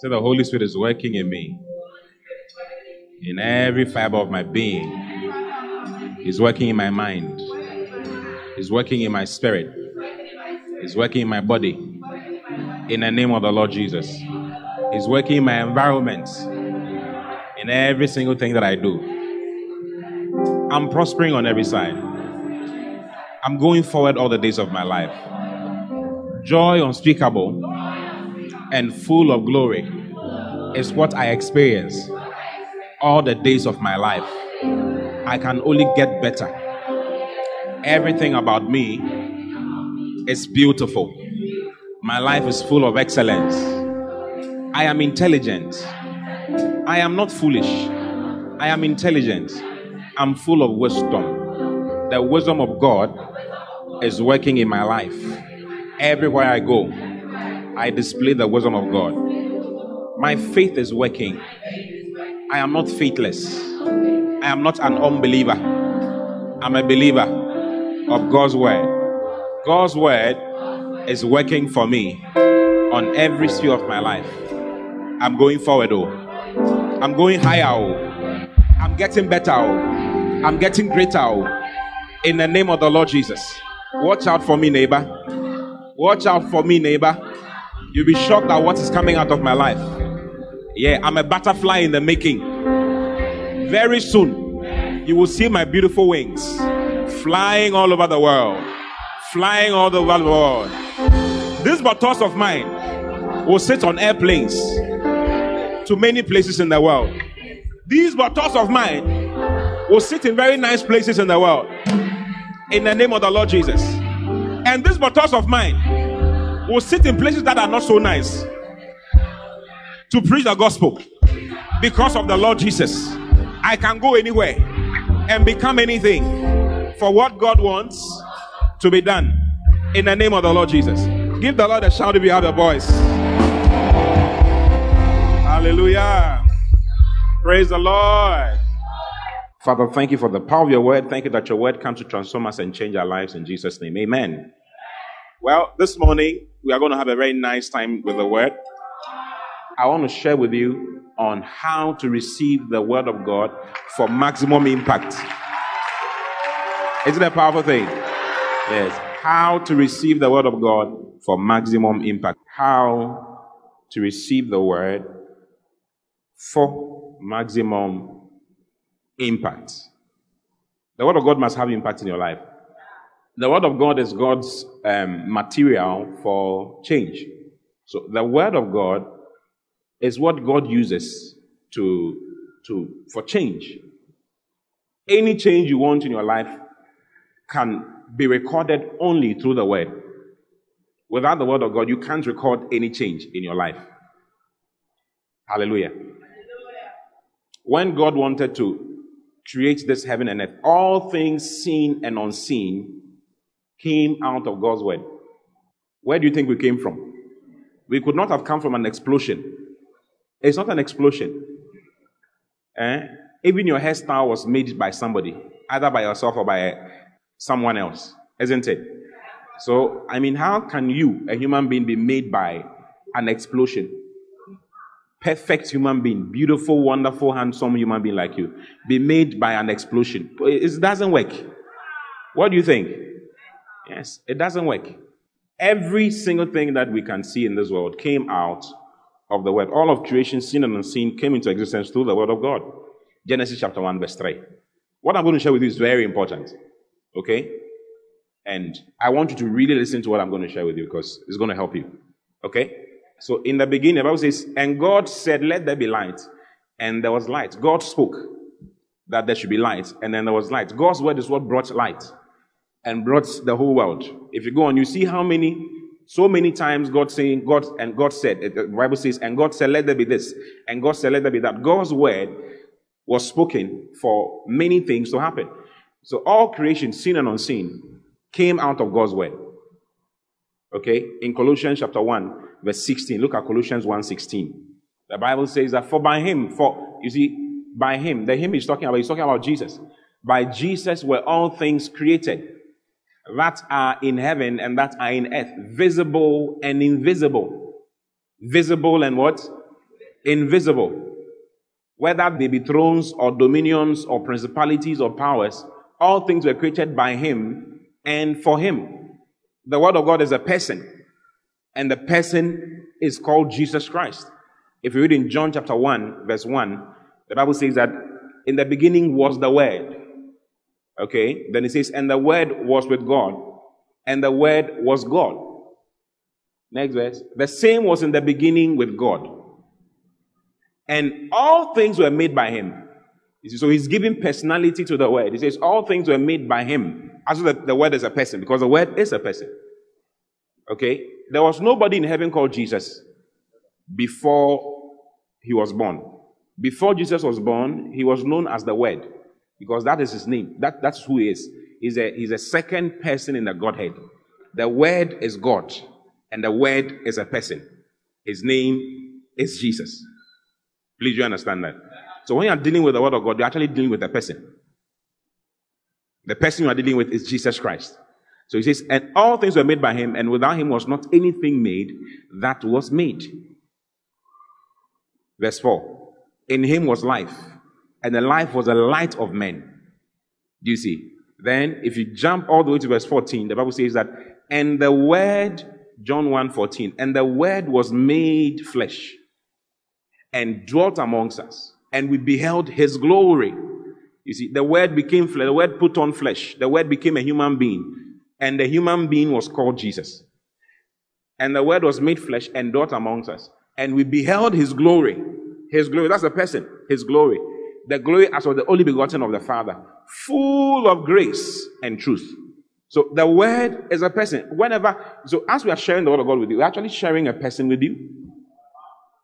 So the Holy Spirit is working in me. In every fiber of my being. He's working in my mind. He's working in my spirit. He's working in my body. In the name of the Lord Jesus. He's working in my environment. In every single thing that I do. I'm prospering on every side. I'm going forward all the days of my life. Joy unspeakable and full of glory is what I experience all the days of my life. I can only get better. Everything about me is beautiful. My life is full of excellence. I am intelligent. I am not foolish. I am intelligent. I'm full of wisdom. The wisdom of God is working in my life. Everywhere I go, I display the wisdom of God. My faith is working. I am not faithless. I am not an unbeliever. I'm a believer of God's word. God's word is working for me on every sphere of my life. I'm going forward, oh. I'm going higher, oh. I'm getting better, oh. I'm getting greater, oh. In the name of the Lord Jesus. Watch out for me, neighbor. Watch out for me, neighbor. You'll be shocked at what is coming out of my life. Yeah, I'm a butterfly in the making. Very soon, you will see my beautiful wings flying all over the world. Flying all over the world. These buttocks of mine will sit on airplanes to many places in the world. These buttocks of mine will sit in very nice places in the world. In the name of the Lord Jesus. And these buttocks of mine will sit in places that are not so nice to preach the gospel because of the Lord Jesus. I can go anywhere and become anything for what God wants to be done in the name of the Lord Jesus. Give the Lord a shout if you have a voice. Hallelujah. Praise the Lord. Father, thank you for the power of your word. Thank you that your word comes to transform us and change our lives in Jesus' name. Amen. Well, this morning we are going to have a very nice time with the word. I want to share with you on how to receive the word of God for maximum impact. Isn't that a powerful thing? Yes. How to receive the word of God for maximum impact. How to receive the word for maximum impact. The word of God must have impact in your life. The word of God is God's um, material for change. So the word of God is what God uses to, to, for change. Any change you want in your life can be recorded only through the word. Without the word of God, you can't record any change in your life. Hallelujah. When God wanted to create this heaven and earth, all things seen and unseen came out of God's word. Where do you think we came from? We could not have come from an explosion. It's not an explosion. Eh? Even your hairstyle was made by somebody, either by yourself or by someone else, isn't it? So, I mean, how can you, a human being, be made by an explosion? Perfect human being, beautiful, wonderful, handsome human being like you, be made by an explosion. It doesn't work. What do you think? Yes, it doesn't work. Every single thing that we can see in this world came out of the word. All of creation, seen and unseen, came into existence through the word of God. Genesis chapter 1, verse 3. What I'm going to share with you is very important. Okay? And I want you to really listen to what I'm going to share with you because it's going to help you. Okay? So in the beginning, the Bible says, And God said, Let there be light. And there was light. God spoke that there should be light. And then there was light. God's word is what brought light and brought the whole world. If you go on, you see how many, so many times God saying, God, and God said, the Bible says, and God said, let there be this, and God said, let there be that. God's word was spoken for many things to happen. So all creation, seen and unseen, came out of God's word. Okay? In Colossians chapter 1, verse 16, look at Colossians 1 16. The Bible says that for by him, for, you see, by him, the him is talking about, he's talking about Jesus. By Jesus were all things created that are in heaven and that are in earth, visible and invisible. Visible and what? Invisible. Whether they be thrones or dominions or principalities or powers, all things were created by him and for him. The word of God is a person, and the person is called Jesus Christ. If you read in John chapter 1, verse 1, the Bible says that in the beginning was the word, Okay. Then it says, and the word was with God, and the word was God. Next verse. The same was in the beginning with God. And all things were made by him. So he's giving personality to the word. He says, all things were made by him. As the, the word is a person, because the word is a person. Okay? There was nobody in heaven called Jesus before he was born. Before Jesus was born, he was known as the Word because that is his name. That, that's who he is. He's a, he's a second person in the Godhead. The Word is God, and the Word is a person. His name is Jesus. Please, you understand that? So when you are dealing with the Word of God, you're actually dealing with a person. The person you are dealing with is Jesus Christ. So he says, and all things were made by him, and without him was not anything made that was made. Verse 4. In him was life and the life was a light of men. Do you see? Then, if you jump all the way to verse 14, the Bible says that, and the word, John 1 14, and the word was made flesh and dwelt amongst us, and we beheld his glory. You see, the word became flesh, the word put on flesh, the word became a human being, and the human being was called Jesus. And the word was made flesh and dwelt amongst us, and we beheld his glory. His glory, that's a person, his glory the glory as of the only begotten of the Father, full of grace and truth. So the word is a person. Whenever, so as we are sharing the word of God with you, we're actually sharing a person with you.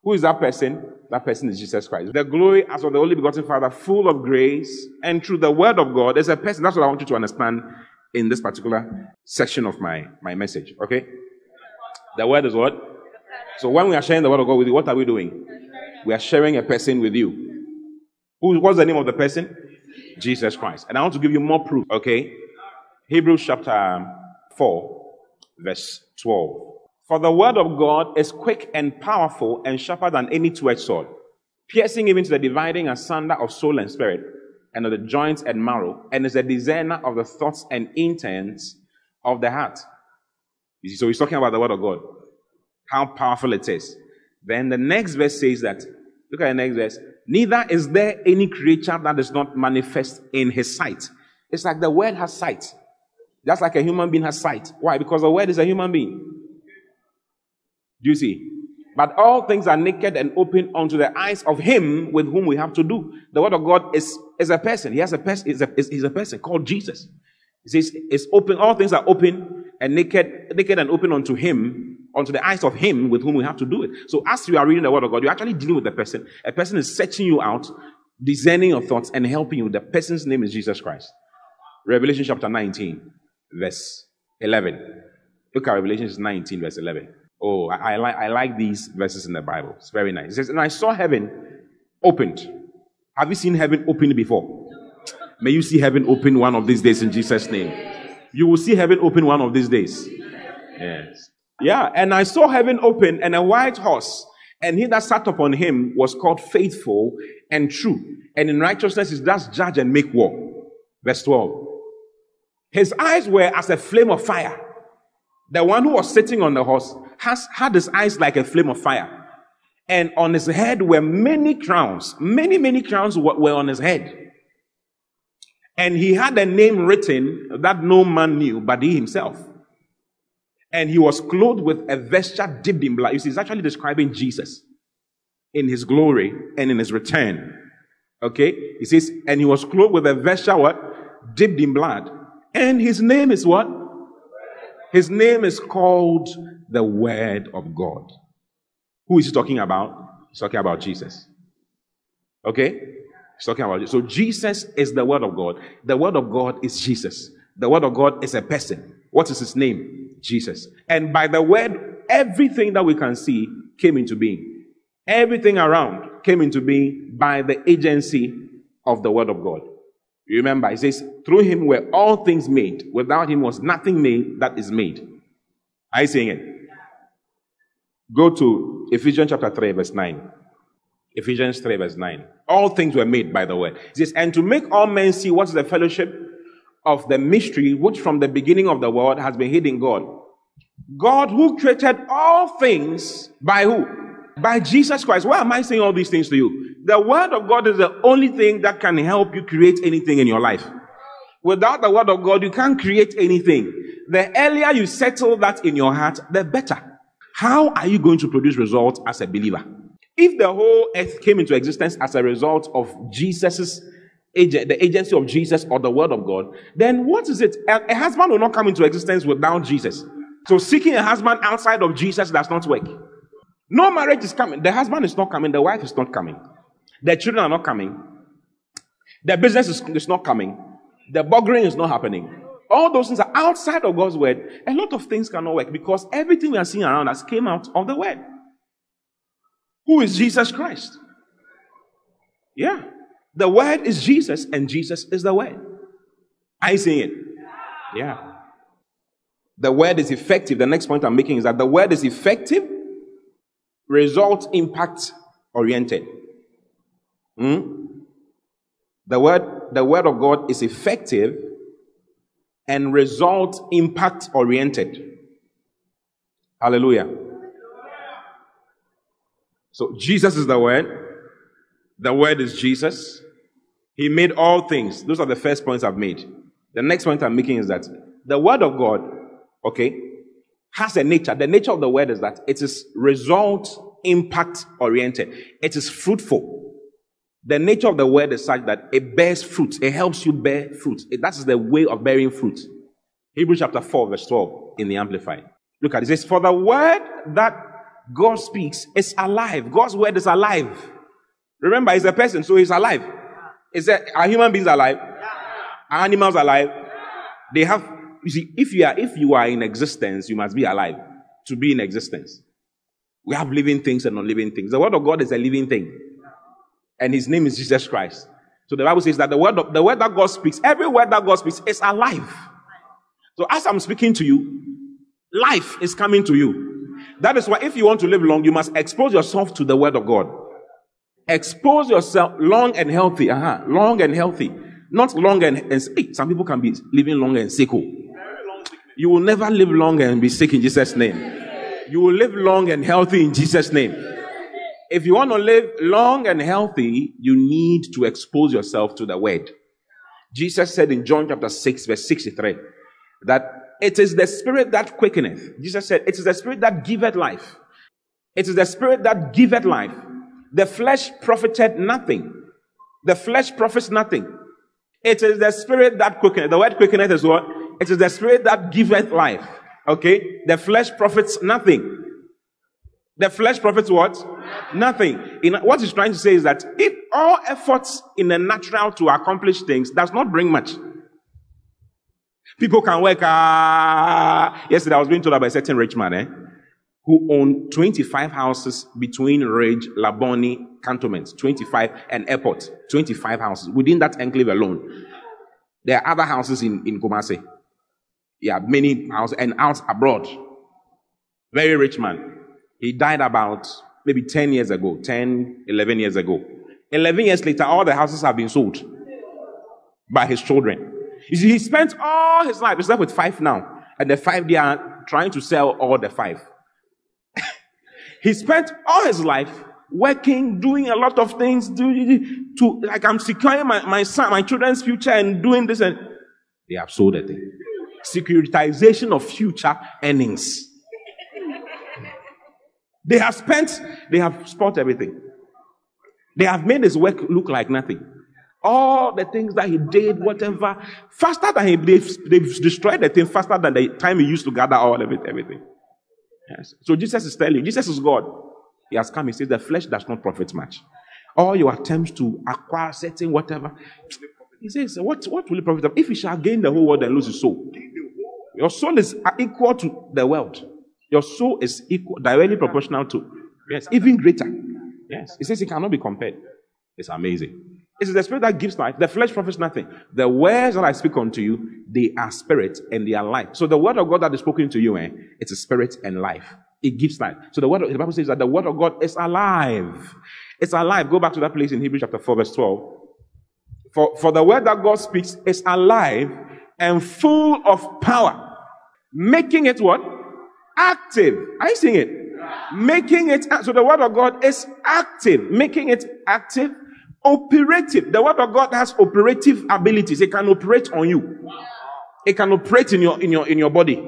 Who is that person? That person is Jesus Christ. The glory as of the only begotten Father, full of grace and through the word of God is a person. That's what I want you to understand in this particular section of my, my message. Okay? The word is what? So when we are sharing the word of God with you, what are we doing? We are sharing a person with you. Who, what's the name of the person? Jesus Christ. And I want to give you more proof, okay? Hebrews chapter 4, verse 12. For the word of God is quick and powerful and sharper than any two-edged sword, piercing even to the dividing asunder of soul and spirit, and of the joints and marrow, and is a discerner of the thoughts and intents of the heart. You see, so he's talking about the word of God, how powerful it is. Then the next verse says that, look at the next verse, Neither is there any creature that is not manifest in his sight. It's like the word has sight. Just like a human being has sight. Why? Because the word is a human being. Do you see? But all things are naked and open unto the eyes of him with whom we have to do. The word of God is, is a person. He has a person, is a, is a person called Jesus. He says, it's open, all things are open and naked, naked and open unto him unto the eyes of him with whom we have to do it. So as you are reading the word of God, you're actually dealing with a person. A person is searching you out, discerning your thoughts, and helping you. The person's name is Jesus Christ. Revelation chapter 19, verse 11. Look at Revelation 19, verse 11. Oh, I, I, like, I like these verses in the Bible. It's very nice. It says, And I saw heaven opened. Have you seen heaven opened before? May you see heaven open one of these days in Jesus' name. You will see heaven open one of these days. Yes. Yeah, and I saw heaven open and a white horse, and he that sat upon him was called faithful and true. And in righteousness he does judge and make war. Verse 12. His eyes were as a flame of fire. The one who was sitting on the horse has had his eyes like a flame of fire. And on his head were many crowns. Many, many crowns were on his head. And he had a name written that no man knew but he himself. And he was clothed with a vesture dipped in blood. You see, it's actually describing Jesus in his glory and in his return. Okay? He says, and he was clothed with a vesture what? Dipped in blood. And his name is what? His name is called the Word of God. Who is he talking about? He's talking about Jesus. Okay? He's talking about Jesus. So Jesus is the Word of God. The Word of God is Jesus. The Word of God is a person. What is his name? Jesus. And by the Word, everything that we can see came into being. Everything around came into being by the agency of the Word of God. You remember, he says, through him were all things made. Without him was nothing made that is made. Are you saying it? Go to Ephesians chapter 3, verse 9. Ephesians 3, verse 9. All things were made by the word. It says, and to make all men see what is the fellowship of the mystery which from the beginning of the world has been hidden God. God who created all things by who? By Jesus Christ. Why am I saying all these things to you? The word of God is the only thing that can help you create anything in your life. Without the word of God, you can't create anything. The earlier you settle that in your heart, the better. How are you going to produce results as a believer? If the whole earth came into existence as a result of Jesus's agent, the agency of Jesus or the word of God, then what is it? A, a husband will not come into existence without Jesus. So seeking a husband outside of Jesus does not work. No marriage is coming. The husband is not coming. The wife is not coming. The children are not coming. The business is, is not coming. The buggering is not happening. All those things are outside of God's word. A lot of things cannot work because everything we are seeing around us came out of the word. Who is Jesus Christ? Yeah. The word is Jesus and Jesus is the word. I see it. Yeah. The word is effective. The next point I'm making is that the word is effective, result impact oriented. Hmm? The word, the word of God is effective and result impact oriented. Hallelujah. So Jesus is the word. The word is Jesus. He made all things. Those are the first points I've made. The next point I'm making is that the word of God, okay, has a nature. The nature of the word is that it is result impact oriented. It is fruitful. The nature of the word is such that it bears fruit. It helps you bear fruit. That is the way of bearing fruit. Hebrews chapter 4, verse 12 in the Amplified. Look at it. It says, For the word that God speaks is alive. God's word is alive. Remember, he's a person, so he's alive. Is that are human beings alive? Are animals alive? They have you see, if you are if you are in existence, you must be alive to be in existence. We have living things and non-living things. The word of God is a living thing and his name is Jesus Christ. So the Bible says that the word of, the word that God speaks, every word that God speaks is alive. So as I'm speaking to you, life is coming to you. That is why if you want to live long, you must expose yourself to the word of God. Expose yourself long and healthy. Uh-huh. Long and healthy. Not long and, and hey, some people can be living long and sick. Oh. You will never live long and be sick in Jesus' name. You will live long and healthy in Jesus' name if you want to live long and healthy, you need to expose yourself to the word. Jesus said in John chapter 6, verse 63, that it is the spirit that quickeneth. Jesus said, it is the spirit that giveth life. It is the spirit that giveth life. The flesh profited nothing. The flesh profits nothing. It is the spirit that quickeneth. The word quickeneth is what? It is the spirit that giveth life. Okay? The flesh profits nothing. The flesh profits what? Nothing. In, what he's trying to say is that if all efforts in the natural to accomplish things does not bring much, people can work. Uh, yesterday I was being told by a certain rich man, eh, who owned 25 houses between Ridge, Labone, cantonments, 25 and airport, 25 houses within that enclave alone. There are other houses in, in Kumasi. Yeah, many houses and out abroad. Very rich man. He died about maybe 10 years ago, 10, 11 years ago. 11 years later, all the houses have been sold by his children. You see, he spent all his life, he's left with five now, and the five they are trying to sell all the five. He spent all his life working, doing a lot of things, to, to like I'm securing my, my son, my children's future and doing this and they have sold thing. Securitization of future earnings. They have spent, they have spent everything. They have made his work look like nothing. All the things that he did, whatever, faster than he, they've, they've destroyed the thing faster than the time he used to gather all of it, everything. Yes. So Jesus is telling Jesus is God. He has come, he says, the flesh does not profit much. All your attempts to acquire certain whatever. He says, what, what will it profit? If you shall gain the whole world and lose your soul. Your soul is equal to the world. Your soul is equal, directly proportional to, yes, even greater. Yes. He says it cannot be compared. It's amazing. It is the spirit that gives life. The flesh profits nothing. The words that I speak unto you, they are spirit and they are life. So the word of God that is spoken to you, eh, it's a spirit and life. It gives life. So the word of, the Bible says that the word of God is alive. It's alive. Go back to that place in Hebrews chapter 4 verse 12. For, for the word that God speaks is alive and full of power. Making it what? Active. Are you seeing it? Making it, so the word of God is active. Making it active. Operative. The word of God has operative abilities. It can operate on you. It can operate in your, in your, in your body.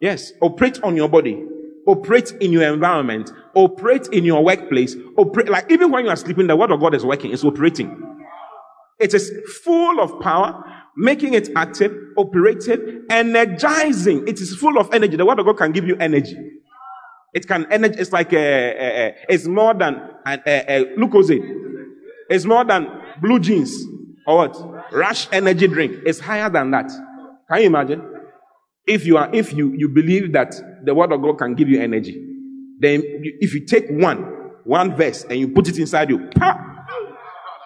Yes. Operate on your body. Operate in your environment. Operate in your workplace. Operate, like even when you are sleeping, the word of God is working. It's operating. It is full of power, making it active, operative, energizing. It is full of energy. The word of God can give you energy. It can energy. It's like a, a, a it's more than a, a, a Lucozade. It's more than blue jeans or what? Rush energy drink. It's higher than that. Can you imagine? If you are, if you, you believe that the word of God can give you energy, then if you take one, one verse and you put it inside you,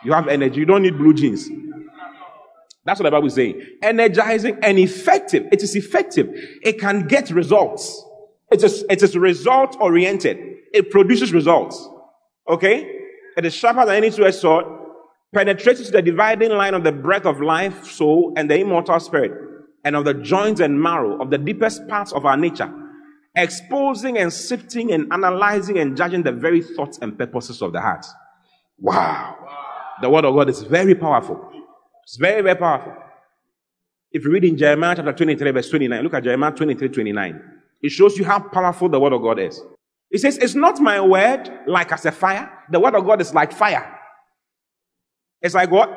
you have energy. You don't need blue jeans. That's what the Bible is saying. Energizing and effective. It is effective. It can get results. It is, it is result oriented. It produces results. Okay? It is sharper than any two-edged sword, penetrates to the dividing line of the breath of life, soul, and the immortal spirit, and of the joints and marrow of the deepest parts of our nature, exposing and sifting and analyzing and judging the very thoughts and purposes of the heart. Wow. The word of God is very powerful. It's very, very powerful. If you read in Jeremiah chapter 23, verse 29, look at Jeremiah 23, 29. It shows you how powerful the word of God is. It says, It's not my word like as a fire. The word of God is like fire. It's like what?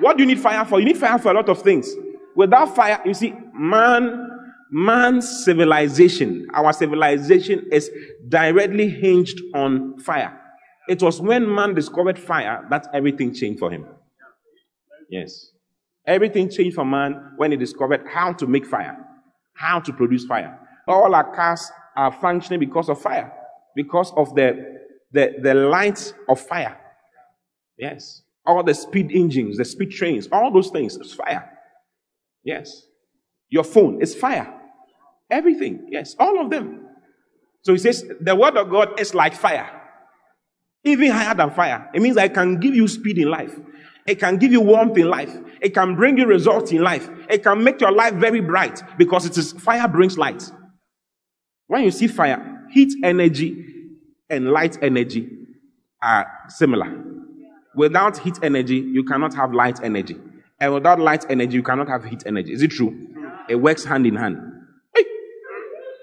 What do you need fire for? You need fire for a lot of things. Without fire, you see, man, man's civilization, our civilization is directly hinged on fire. It was when man discovered fire that everything changed for him. Yes. Everything changed for man when he discovered how to make fire, how to produce fire. All our cars are functioning because of fire, because of the, the, the light of fire. Yes. All the speed engines, the speed trains, all those things, it's fire. Yes. Your phone is fire. Everything. Yes. All of them. So he says, the word of God is like fire. Even higher than fire. It means I can give you speed in life. It can give you warmth in life. It can bring you results in life. It can make your life very bright because it is fire brings light. When you see fire, heat energy and light energy are similar. Without heat energy, you cannot have light energy. And without light energy, you cannot have heat energy. Is it true? It works hand in hand.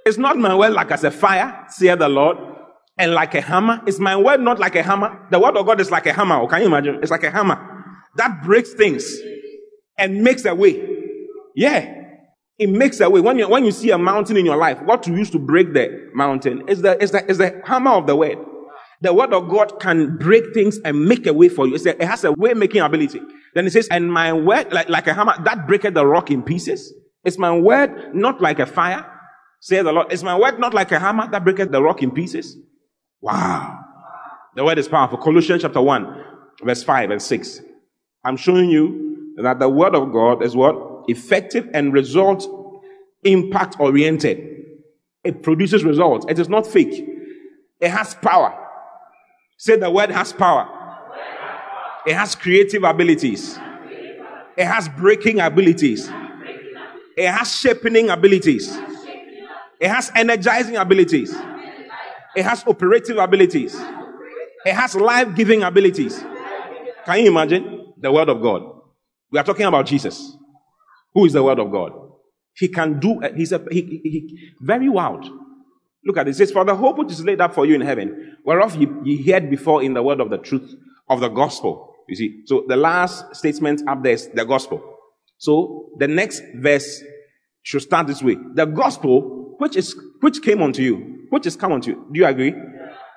It's not my word like as a fire, say the Lord, and like a hammer. Is my word not like a hammer? The word of God is like a hammer. Oh, can you imagine? It's like a hammer that breaks things and makes a way. Yeah. It makes a way. When you, when you see a mountain in your life, what you use to break the mountain is the, is the, is the hammer of the word. The word of God can break things and make a way for you. A, it has a way making ability. Then it says, and my word, like, like a hammer, that breaketh the rock in pieces. It's my word, not like a fire, say the Lord. It's my word, not like a hammer that breaketh the rock in pieces. Wow. The word is powerful. Colossians chapter 1, verse 5 and 6. I'm showing you that the word of God is what? Effective and result impact oriented. It produces results. It is not fake. It has power. Say the word has power. It has creative abilities. It has breaking abilities. It has shaping abilities. It has energizing abilities. It has operative abilities. It has life giving abilities. Can you imagine? The word of God. We are talking about Jesus. Who is the word of God? He can do, uh, he's a, he, he, he very wild. Look at it. It says, For the hope which is laid up for you in heaven, whereof ye, ye heard before in the word of the truth of the gospel. You see, so the last statement up there is the gospel. So the next verse should start this way. The gospel which is which came unto you, which is come unto you. Do you agree?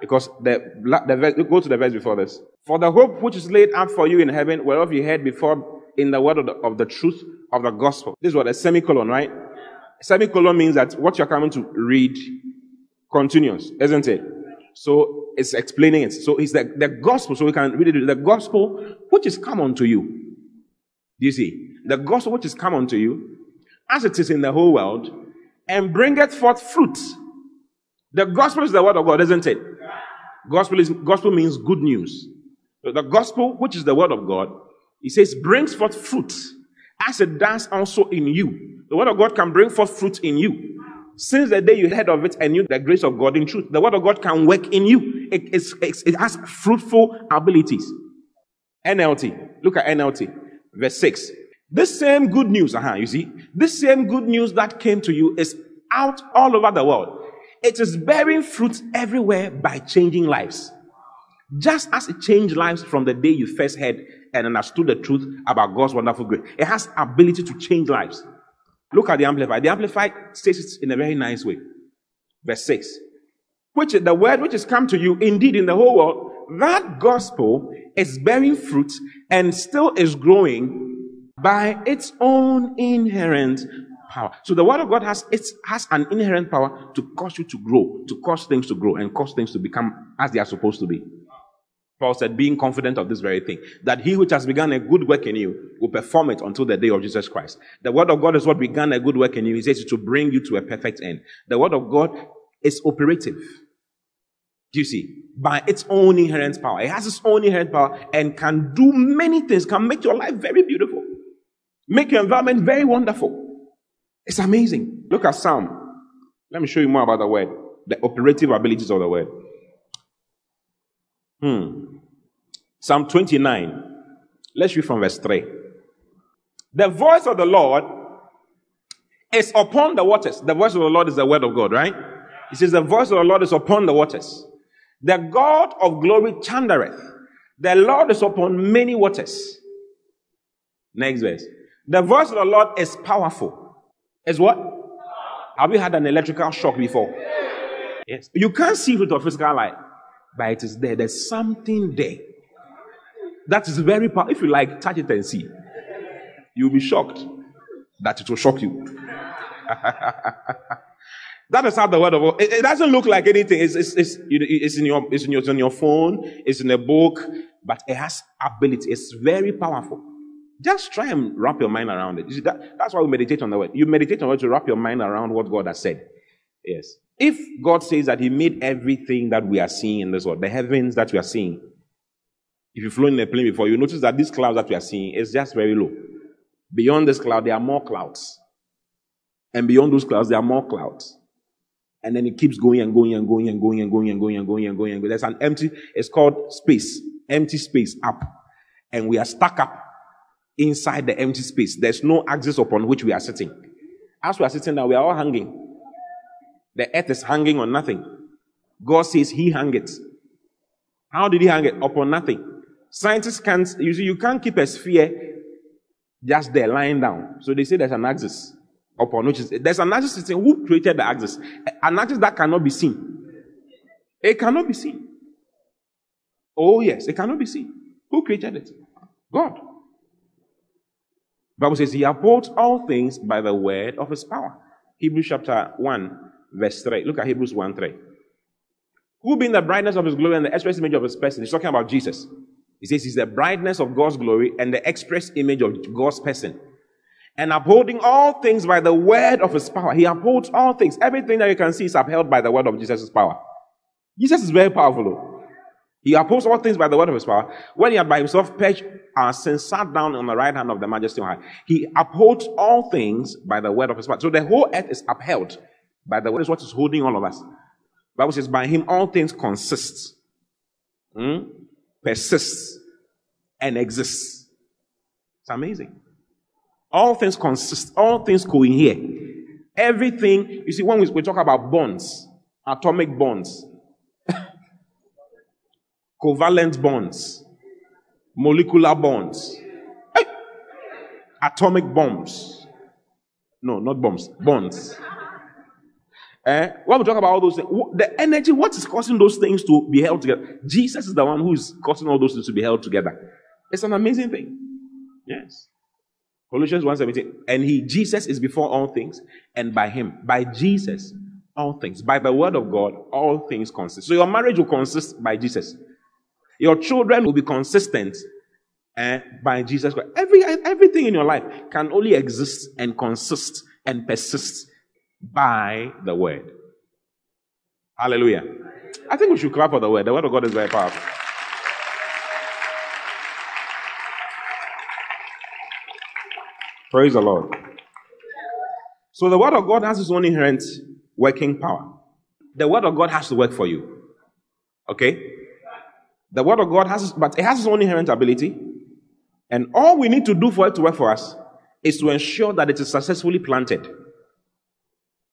Because the, the verse, go to the verse before this. For the hope which is laid up for you in heaven, whereof you heard before in the word of the, of the truth of the gospel. This is what a semicolon, right? A Semicolon means that what you're coming to read continues, isn't it? So it's explaining it. So it's the, the gospel, so we can read it. The gospel which is come unto you. Do you see? The gospel which is come unto you, as it is in the whole world, and bringeth forth fruit. The gospel is the word of God, isn't it? Gospel is gospel means good news. So the gospel, which is the word of God, he says, brings forth fruit, as it does also in you. The word of God can bring forth fruit in you. Since the day you heard of it and knew the grace of God in truth, the word of God can work in you. It, it has fruitful abilities. NLT. Look at NLT. Verse 6. This same good news, uh-huh, you see, this same good news that came to you is out all over the world. It is bearing fruit everywhere by changing lives. Just as it changed lives from the day you first heard and understood the truth about God's wonderful grace, it has ability to change lives. Look at the Amplified. The Amplified states it in a very nice way. Verse 6. Which the word which has come to you indeed in the whole world, that gospel is bearing fruit and still is growing by its own inherent power. So the word of God has, it has an inherent power to cause you to grow, to cause things to grow and cause things to become as they are supposed to be. Paul said, being confident of this very thing, that he which has begun a good work in you will perform it until the day of Jesus Christ. The word of God is what began a good work in you. He says to bring you to a perfect end. The word of God is operative. Do you see? By its own inherent power. It has its own inherent power and can do many things, can make your life very beautiful, make your environment very wonderful. It's amazing. Look at Psalm. Let me show you more about the word, the operative abilities of the word. Hmm. Psalm 29. Let's read from verse 3. The voice of the Lord is upon the waters. The voice of the Lord is the word of God, right? He says, The voice of the Lord is upon the waters. The God of glory chandereth. The Lord is upon many waters. Next verse. The voice of the Lord is powerful. Is what? Have you had an electrical shock before? Yes. You can't see it with your physical light but it is there. There's something there. That is very powerful. If you like, touch it and see. You'll be shocked that it will shock you. that is how the word of God. It, it doesn't look like anything. It's, it's, it's, it's, in your, it's, in your, it's your phone. It's in a book, but it has ability. It's very powerful. Just try and wrap your mind around it. That, that's why we meditate on the word. You meditate on the word to wrap your mind around what God has said. Yes. If God says that He made everything that we are seeing in this world, the heavens that we are seeing, if you've flown in a plane before, you notice that these clouds that we are seeing is just very low. Beyond this cloud, there are more clouds. And beyond those clouds, there are more clouds. And then it keeps going and going and going and going and going and going and going and going and going. There's an empty, it's called space, empty space up. And we are stuck up inside the empty space. There's no axis upon which we are sitting. As we are sitting there, we are all hanging. The earth is hanging on nothing. God says he hung it. How did he hang it? Upon nothing. Scientists can't, you see, you can't keep a sphere just there lying down. So they say there's an axis upon which is, there's an axis system. Who created the axis? An axis that cannot be seen. It cannot be seen. Oh yes, it cannot be seen. Who created it? God. Bible says he upholds all things by the word of his power. Hebrews chapter 1 verse 3. Look at Hebrews 1 3. Who being the brightness of his glory and the express image of his person? He's talking about Jesus. He says he's the brightness of God's glory and the express image of God's person. And upholding all things by the word of his power. He upholds all things. Everything that you can see is upheld by the word of Jesus' power. Jesus is very powerful. He upholds all things by the word of his power. When he had by himself purged our uh, sins, sat down on the right hand of the majesty on high. He upholds all things by the word of his power. So the whole earth is upheld by the word is what is holding all of us. Bible says, by him all things consist. hmm, persists and exists. It's amazing. All things consist, all things cohere. Everything, you see, when we, we talk about bonds, atomic bonds, covalent bonds, molecular bonds, atomic bombs. No, not bombs, bonds. Eh? When we talk about all those things, the energy, what is causing those things to be held together? Jesus is the one who is causing all those things to be held together. It's an amazing thing. Yes. Colossians 1:17. And he, Jesus, is before all things, and by him, by Jesus, all things. By the word of God, all things consist. So your marriage will consist by Jesus. Your children will be consistent eh, by Jesus Christ. Every, everything in your life can only exist and consist and persist by the word. Hallelujah. I think we should clap for the word. The word of God is very powerful. Praise the Lord. So the word of God has its own inherent working power. The word of God has to work for you. Okay? The word of God has, but it has its own inherent ability. And all we need to do for it to work for us is to ensure that it is successfully planted.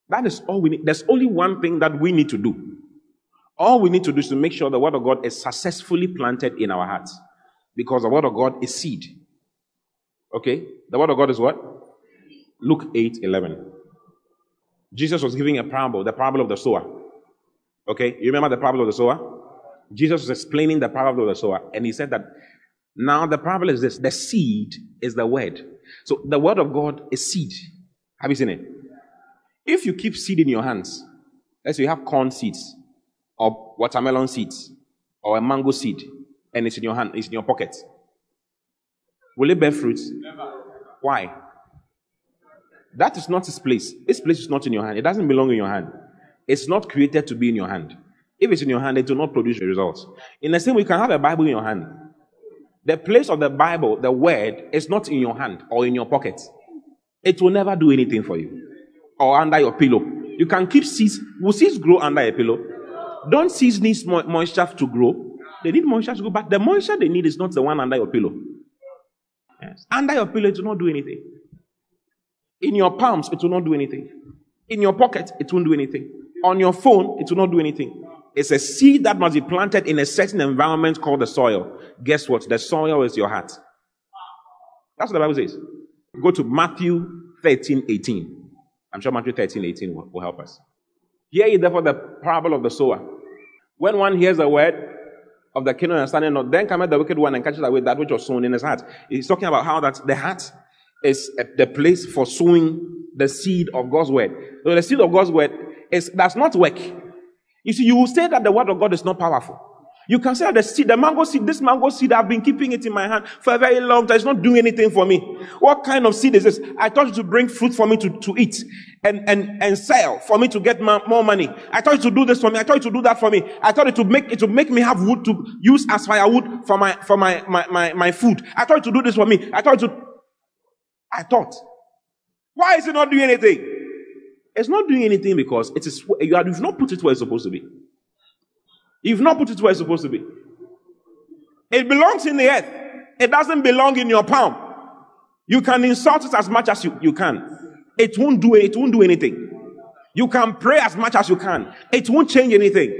That is all we need. There's only one thing that we need to do. All we need to do is to make sure the word of God is successfully planted in our hearts. Because the word of God is seed. Okay? The word of God is what? Luke 8 11. Jesus was giving a parable, the parable of the sower. Okay? You remember the parable of the sower? Jesus was explaining the parable of the sower, and he said that now the parable is this the seed is the word. So the word of God is seed. Have you seen it? If you keep seed in your hands, let's say you have corn seeds, or watermelon seeds, or a mango seed, and it's in your hand, it's in your pocket. Will it bear fruit? Why? That is not its place. Its place is not in your hand. It doesn't belong in your hand. It's not created to be in your hand. If it's in your hand, it will not produce results. In the same way, you can have a Bible in your hand. The place of the Bible, the word, is not in your hand or in your pocket. It will never do anything for you. Or under your pillow. You can keep seeds. Will seeds grow under a pillow? Don't seeds need moisture to grow? They need moisture to grow, but the moisture they need is not the one under your pillow. Yes. Under your pillow, it will not do anything. In your palms, it will not do anything. In your pocket, it won't do anything. On your phone, it will not do anything. It's a seed that must be planted in a certain environment called the soil. Guess what? The soil is your heart. That's what the Bible says. Go to Matthew 13, 18. I'm sure Matthew 13, 18 will, will help us. Hear ye therefore the parable of the sower. When one hears the word of the kingdom and standing not, then cometh the wicked one and catches away that which was sown in his heart. He's talking about how that the heart is the place for sowing the seed of God's word. So the seed of God's word is does not work. You see, you will say that the word of God is not powerful. You can say the seed, the mango seed, this mango seed, I've been keeping it in my hand for a very long time. It's not doing anything for me. What kind of seed is this? I thought you to bring fruit for me to, to eat and, and, and sell for me to get ma- more money. I thought you to do this for me. I thought you to do that for me. I thought it to make, it to make me have wood to use as firewood for my, for my, my, my, my food. I thought you to do this for me. I thought to, I thought. Why is it not doing anything? It's not doing anything because it is you have not put it where it's supposed to be. You've not put it where it's supposed to be. It belongs in the earth. It doesn't belong in your palm. You can insult it as much as you, you can. It won't do it won't do anything. You can pray as much as you can. It won't change anything.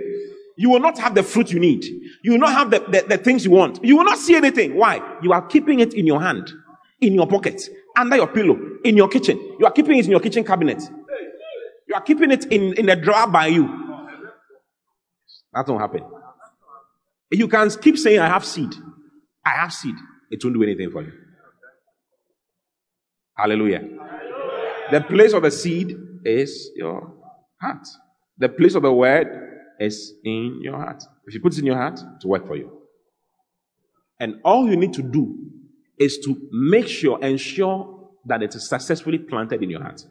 You will not have the fruit you need. You will not have the, the, the things you want. You will not see anything. Why? You are keeping it in your hand, in your pocket, under your pillow, in your kitchen. You are keeping it in your kitchen cabinet. You are keeping it in, in a drawer by you. That won't happen. You can keep saying, I have seed. I have seed. It won't do anything for you. Hallelujah. The place of the seed is your heart. The place of the word is in your heart. If you put it in your heart, to work for you. And all you need to do is to make sure, ensure that it is successfully planted in your heart.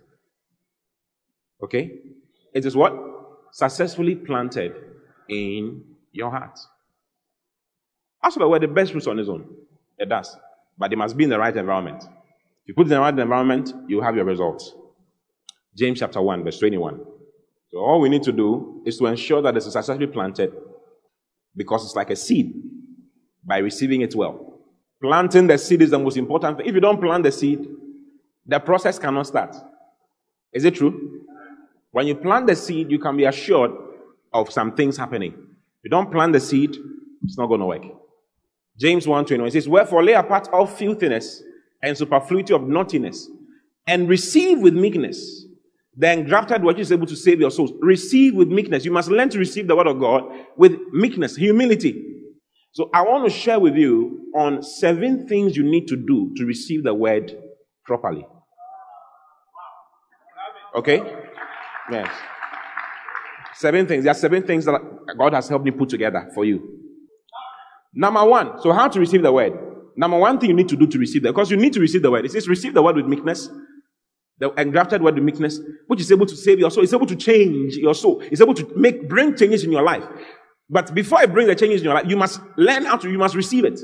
Okay? It is what? Successfully planted in your heart. As for the the best fruits on its own. It does. But it must be in the right environment. If you put it in the right environment, you have your results. James chapter 1, verse 21. So all we need to do is to ensure that it's successfully planted because it's like a seed by receiving it well. Planting the seed is the most important thing. If you don't plant the seed, the process cannot start. Is it true? When you plant the seed, you can be assured of some things happening. If you don't plant the seed, it's not going to work. James 1.21 says, Wherefore lay apart all filthiness and superfluity of naughtiness, and receive with meekness the engrafted word which is able to save your souls. Receive with meekness. You must learn to receive the word of God with meekness, humility. So I want to share with you on seven things you need to do to receive the word properly. Okay? Yes. Seven things. There are seven things that God has helped me put together for you. Number one. So how to receive the word? Number one thing you need to do to receive the because you need to receive the word. It says receive the word with meekness. The engrafted word with meekness, which is able to save your soul. It's able to change your soul. It's able to make bring changes in your life. But before I bring the changes in your life, you must learn how to, you must receive it.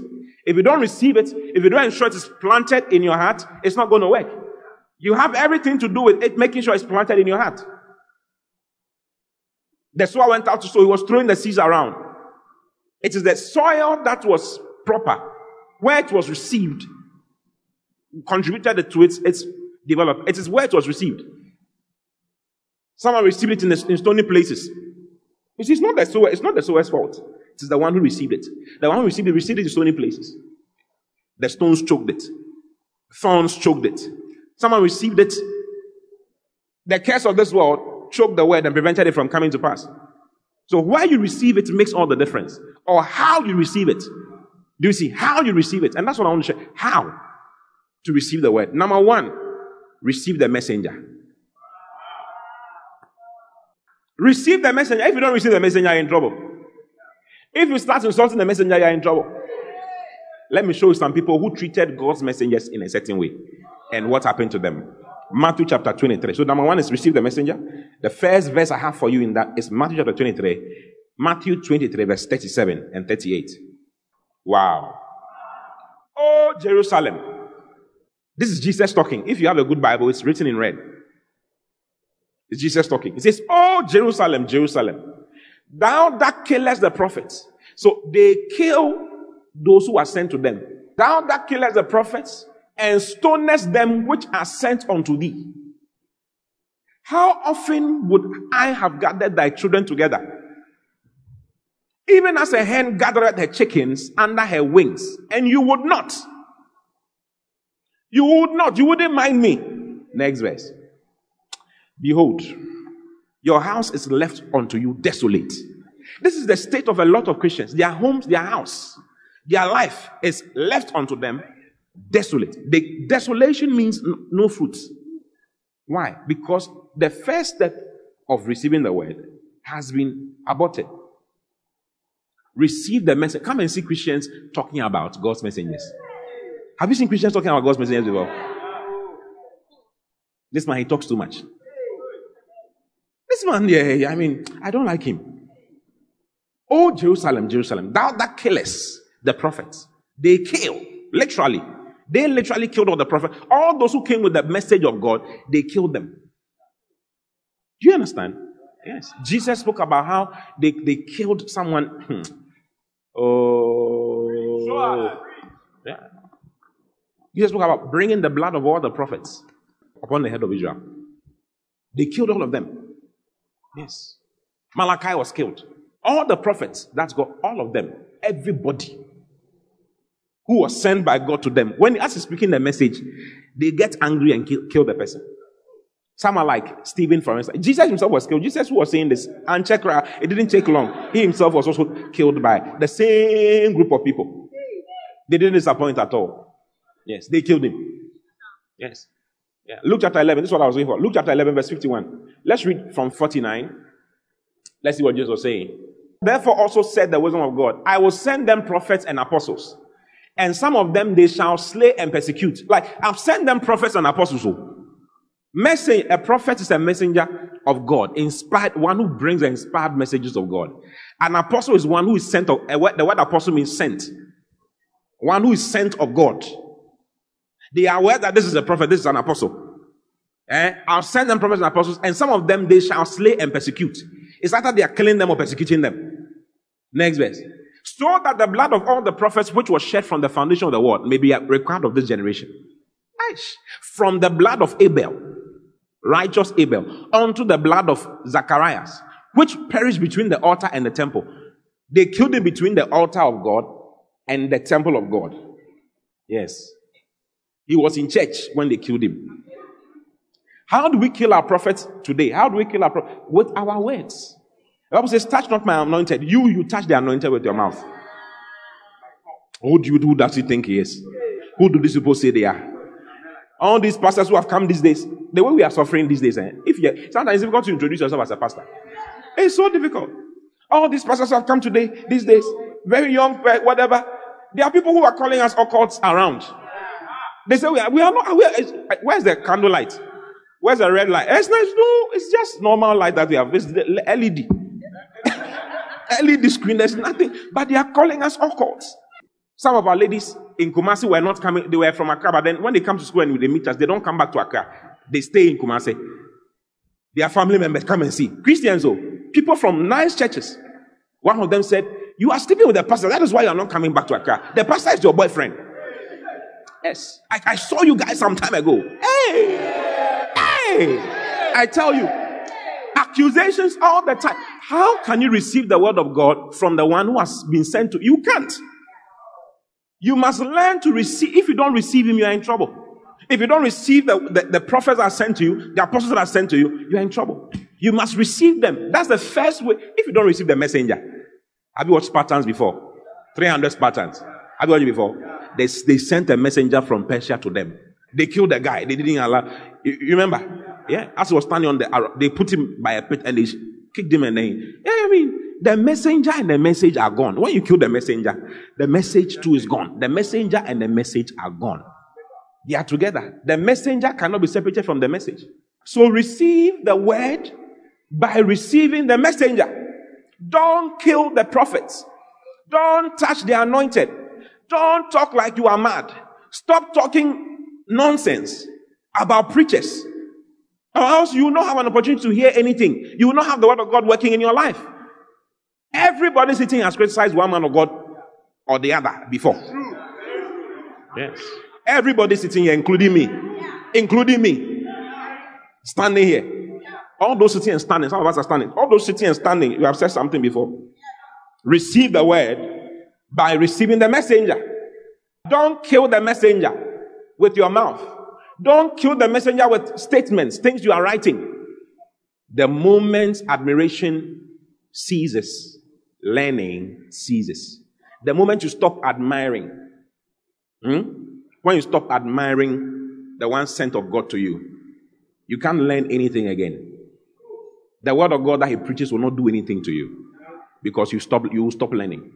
If you don't receive it, if you don't ensure it is planted in your heart, it's not going to work. You have everything to do with it making sure it's planted in your heart. The soil went out to sow, he was throwing the seeds around. It is the soil that was proper, where it was received, contributed to its, its development. It is where it was received. Someone received it in, the, in stony places. You see, it's not the sower, it's not the sower's fault. It is the one who received it. The one who received it received it in stony places. The stones choked it. Thorns choked it. Someone received it. The curse of this world choked the word and prevented it from coming to pass. So where you receive it makes all the difference. Or how you receive it. Do you see how you receive it? And that's what I want to share. How to receive the word. Number one, receive the messenger. Receive the messenger. If you don't receive the messenger, you're in trouble. If you start insulting the messenger, you're in trouble. Let me show you some people who treated God's messengers in a certain way and what happened to them. Matthew chapter 23. So, number one is receive the messenger. The first verse I have for you in that is Matthew chapter 23. Matthew 23, verse 37 and 38. Wow. Oh, Jerusalem. This is Jesus talking. If you have a good Bible, it's written in red. It's Jesus talking. He says, Oh, Jerusalem, Jerusalem, thou that killest the prophets. So they kill those who are sent to them. Thou that killest the prophets and stonest them which are sent unto thee. How often would I have gathered thy children together? Even as a hen gathereth her chickens under her wings, and you would not. You would not. You wouldn't mind me. Next verse. Behold, your house is left unto you desolate. This is the state of a lot of Christians. Their homes, their house, their life is left unto them desolate. The desolation means no fruits. Why? Because the first step of receiving the word has been aborted. Receive the message. Come and see Christians talking about God's messengers. Have you seen Christians talking about God's messengers before? This man, he talks too much. This man, yeah, I mean, I don't like him. Oh, Jerusalem, Jerusalem, thou that killest the prophets. They kill, literally. They literally killed all the prophets. All those who came with the message of God, they killed them. Do you understand? Yes. Jesus spoke about how they, they killed someone. Hmm. Oh. Yeah. Jesus spoke about bringing the blood of all the prophets upon the head of Israel. They killed all of them. Yes. Malachi was killed. All the prophets, that's God, all of them, everybody who was sent by God to them, when as he's speaking the message, they get angry and kill, kill the person. Some are like Stephen, for instance. Jesus himself was killed. Jesus who was saying this, and check uh, it didn't take long. He himself was also killed by the same group of people. They didn't disappoint at all. Yes, they killed him. Yes. Yeah. Luke chapter 11, this is what I was waiting for. Luke chapter 11, verse 51. Let's read from 49. Let's see what Jesus was saying. Therefore also said the wisdom of God, I will send them prophets and apostles. And some of them they shall slay and persecute. Like, I've sent them prophets and apostles. Message, a prophet is a messenger of God, inspired, one who brings inspired messages of God. An apostle is one who is sent of, the word apostle means sent. One who is sent of God. They are aware that this is a prophet, this is an apostle. Eh? I'll send them prophets and apostles, and some of them they shall slay and persecute. It's either they are killing them or persecuting them. Next verse. So that the blood of all the prophets which was shed from the foundation of the world may be required of this generation. From the blood of Abel, righteous Abel, unto the blood of Zacharias, which perished between the altar and the temple. They killed him between the altar of God and the temple of God. Yes. He was in church when they killed him. How do we kill our prophets today? How do we kill our prophets? With our words. The Bible says, touch not my anointed. You, you touch the anointed with your mouth. Who do you, do who does he think he is? Who do these people say they are? All these pastors who have come these days, the way we are suffering these days, eh? if you sometimes it's difficult to introduce yourself as a pastor. It's so difficult. All these pastors who have come today, these days, very young, whatever. There are people who are calling us occults around. They say we are, we are not. Are, where's the candlelight? Where's the red light? It's nice. No, it's just normal light that we have. It's the LED. Screen. There's nothing. But they are calling us occults. Some of our ladies in Kumasi were not coming. They were from Accra, but then when they come to school and they meet us, they don't come back to Accra. They stay in Kumasi. Their family members come and see. Christians, oh, people from nice churches. One of them said, You are sleeping with the pastor. That is why you are not coming back to Accra. The pastor is your boyfriend. Yes. I, I saw you guys some time ago. Hey! Hey! I tell you, accusations all the time. How can you receive the word of God from the one who has been sent to you? You can't. You must learn to receive. If you don't receive him, you are in trouble. If you don't receive the, the, the prophets that are sent to you, the apostles that are sent to you, you are in trouble. You must receive them. That's the first way. If you don't receive the messenger, have you watched Spartans before? 300 Spartans. Have you watched it before? They, they sent a messenger from Persia to them. They killed the guy. They didn't allow. You, you remember? Yeah. As he was standing on the, they put him by a pit and they kicked him and then, yeah, I mean, the messenger and the message are gone. When you kill the messenger, the message too is gone. The messenger and the message are gone. They are together. The messenger cannot be separated from the message. So receive the word by receiving the messenger. Don't kill the prophets. Don't touch the anointed. Don't talk like you are mad. Stop talking nonsense about preachers. Or else you will not have an opportunity to hear anything. You will not have the word of God working in your life. Everybody sitting has criticized one man of God or the other before. Yes. Everybody sitting here, including me. Including me. Standing here. All those sitting and standing, some of us are standing. All those sitting and standing, you have said something before. Receive the word by receiving the messenger. Don't kill the messenger with your mouth. Don't kill the messenger with statements, things you are writing. The moment admiration ceases, learning ceases. The moment you stop admiring, hmm? when you stop admiring the one sent of God to you, you can't learn anything again. The word of God that He preaches will not do anything to you because you stop you will stop learning.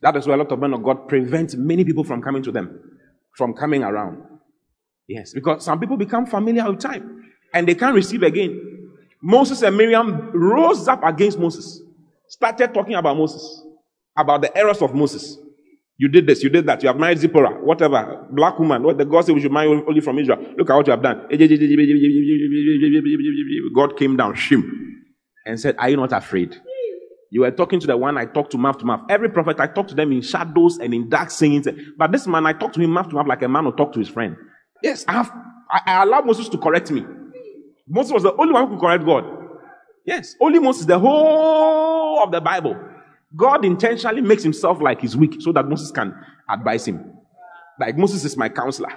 That is why a lot of men of God prevent many people from coming to them, from coming around. Yes, because some people become familiar with time and they can't receive again. Moses and Miriam rose up against Moses started talking about Moses, about the errors of Moses. You did this, you did that, you have married Zipporah, whatever, black woman, what the God said we should marry only from Israel. Look at what you have done. God came down, shim, and said, Are you not afraid? You were talking to the one I talked to mouth to mouth. Every prophet I talked to them in shadows and in dark scenes. But this man I talked to him mouth to mouth like a man who talk to his friend. Yes, I have I, I allowed Moses to correct me. Moses was the only one who could correct God. Yes, only Moses, the whole of the Bible. God intentionally makes himself like he's weak so that Moses can advise him. Like Moses is my counselor.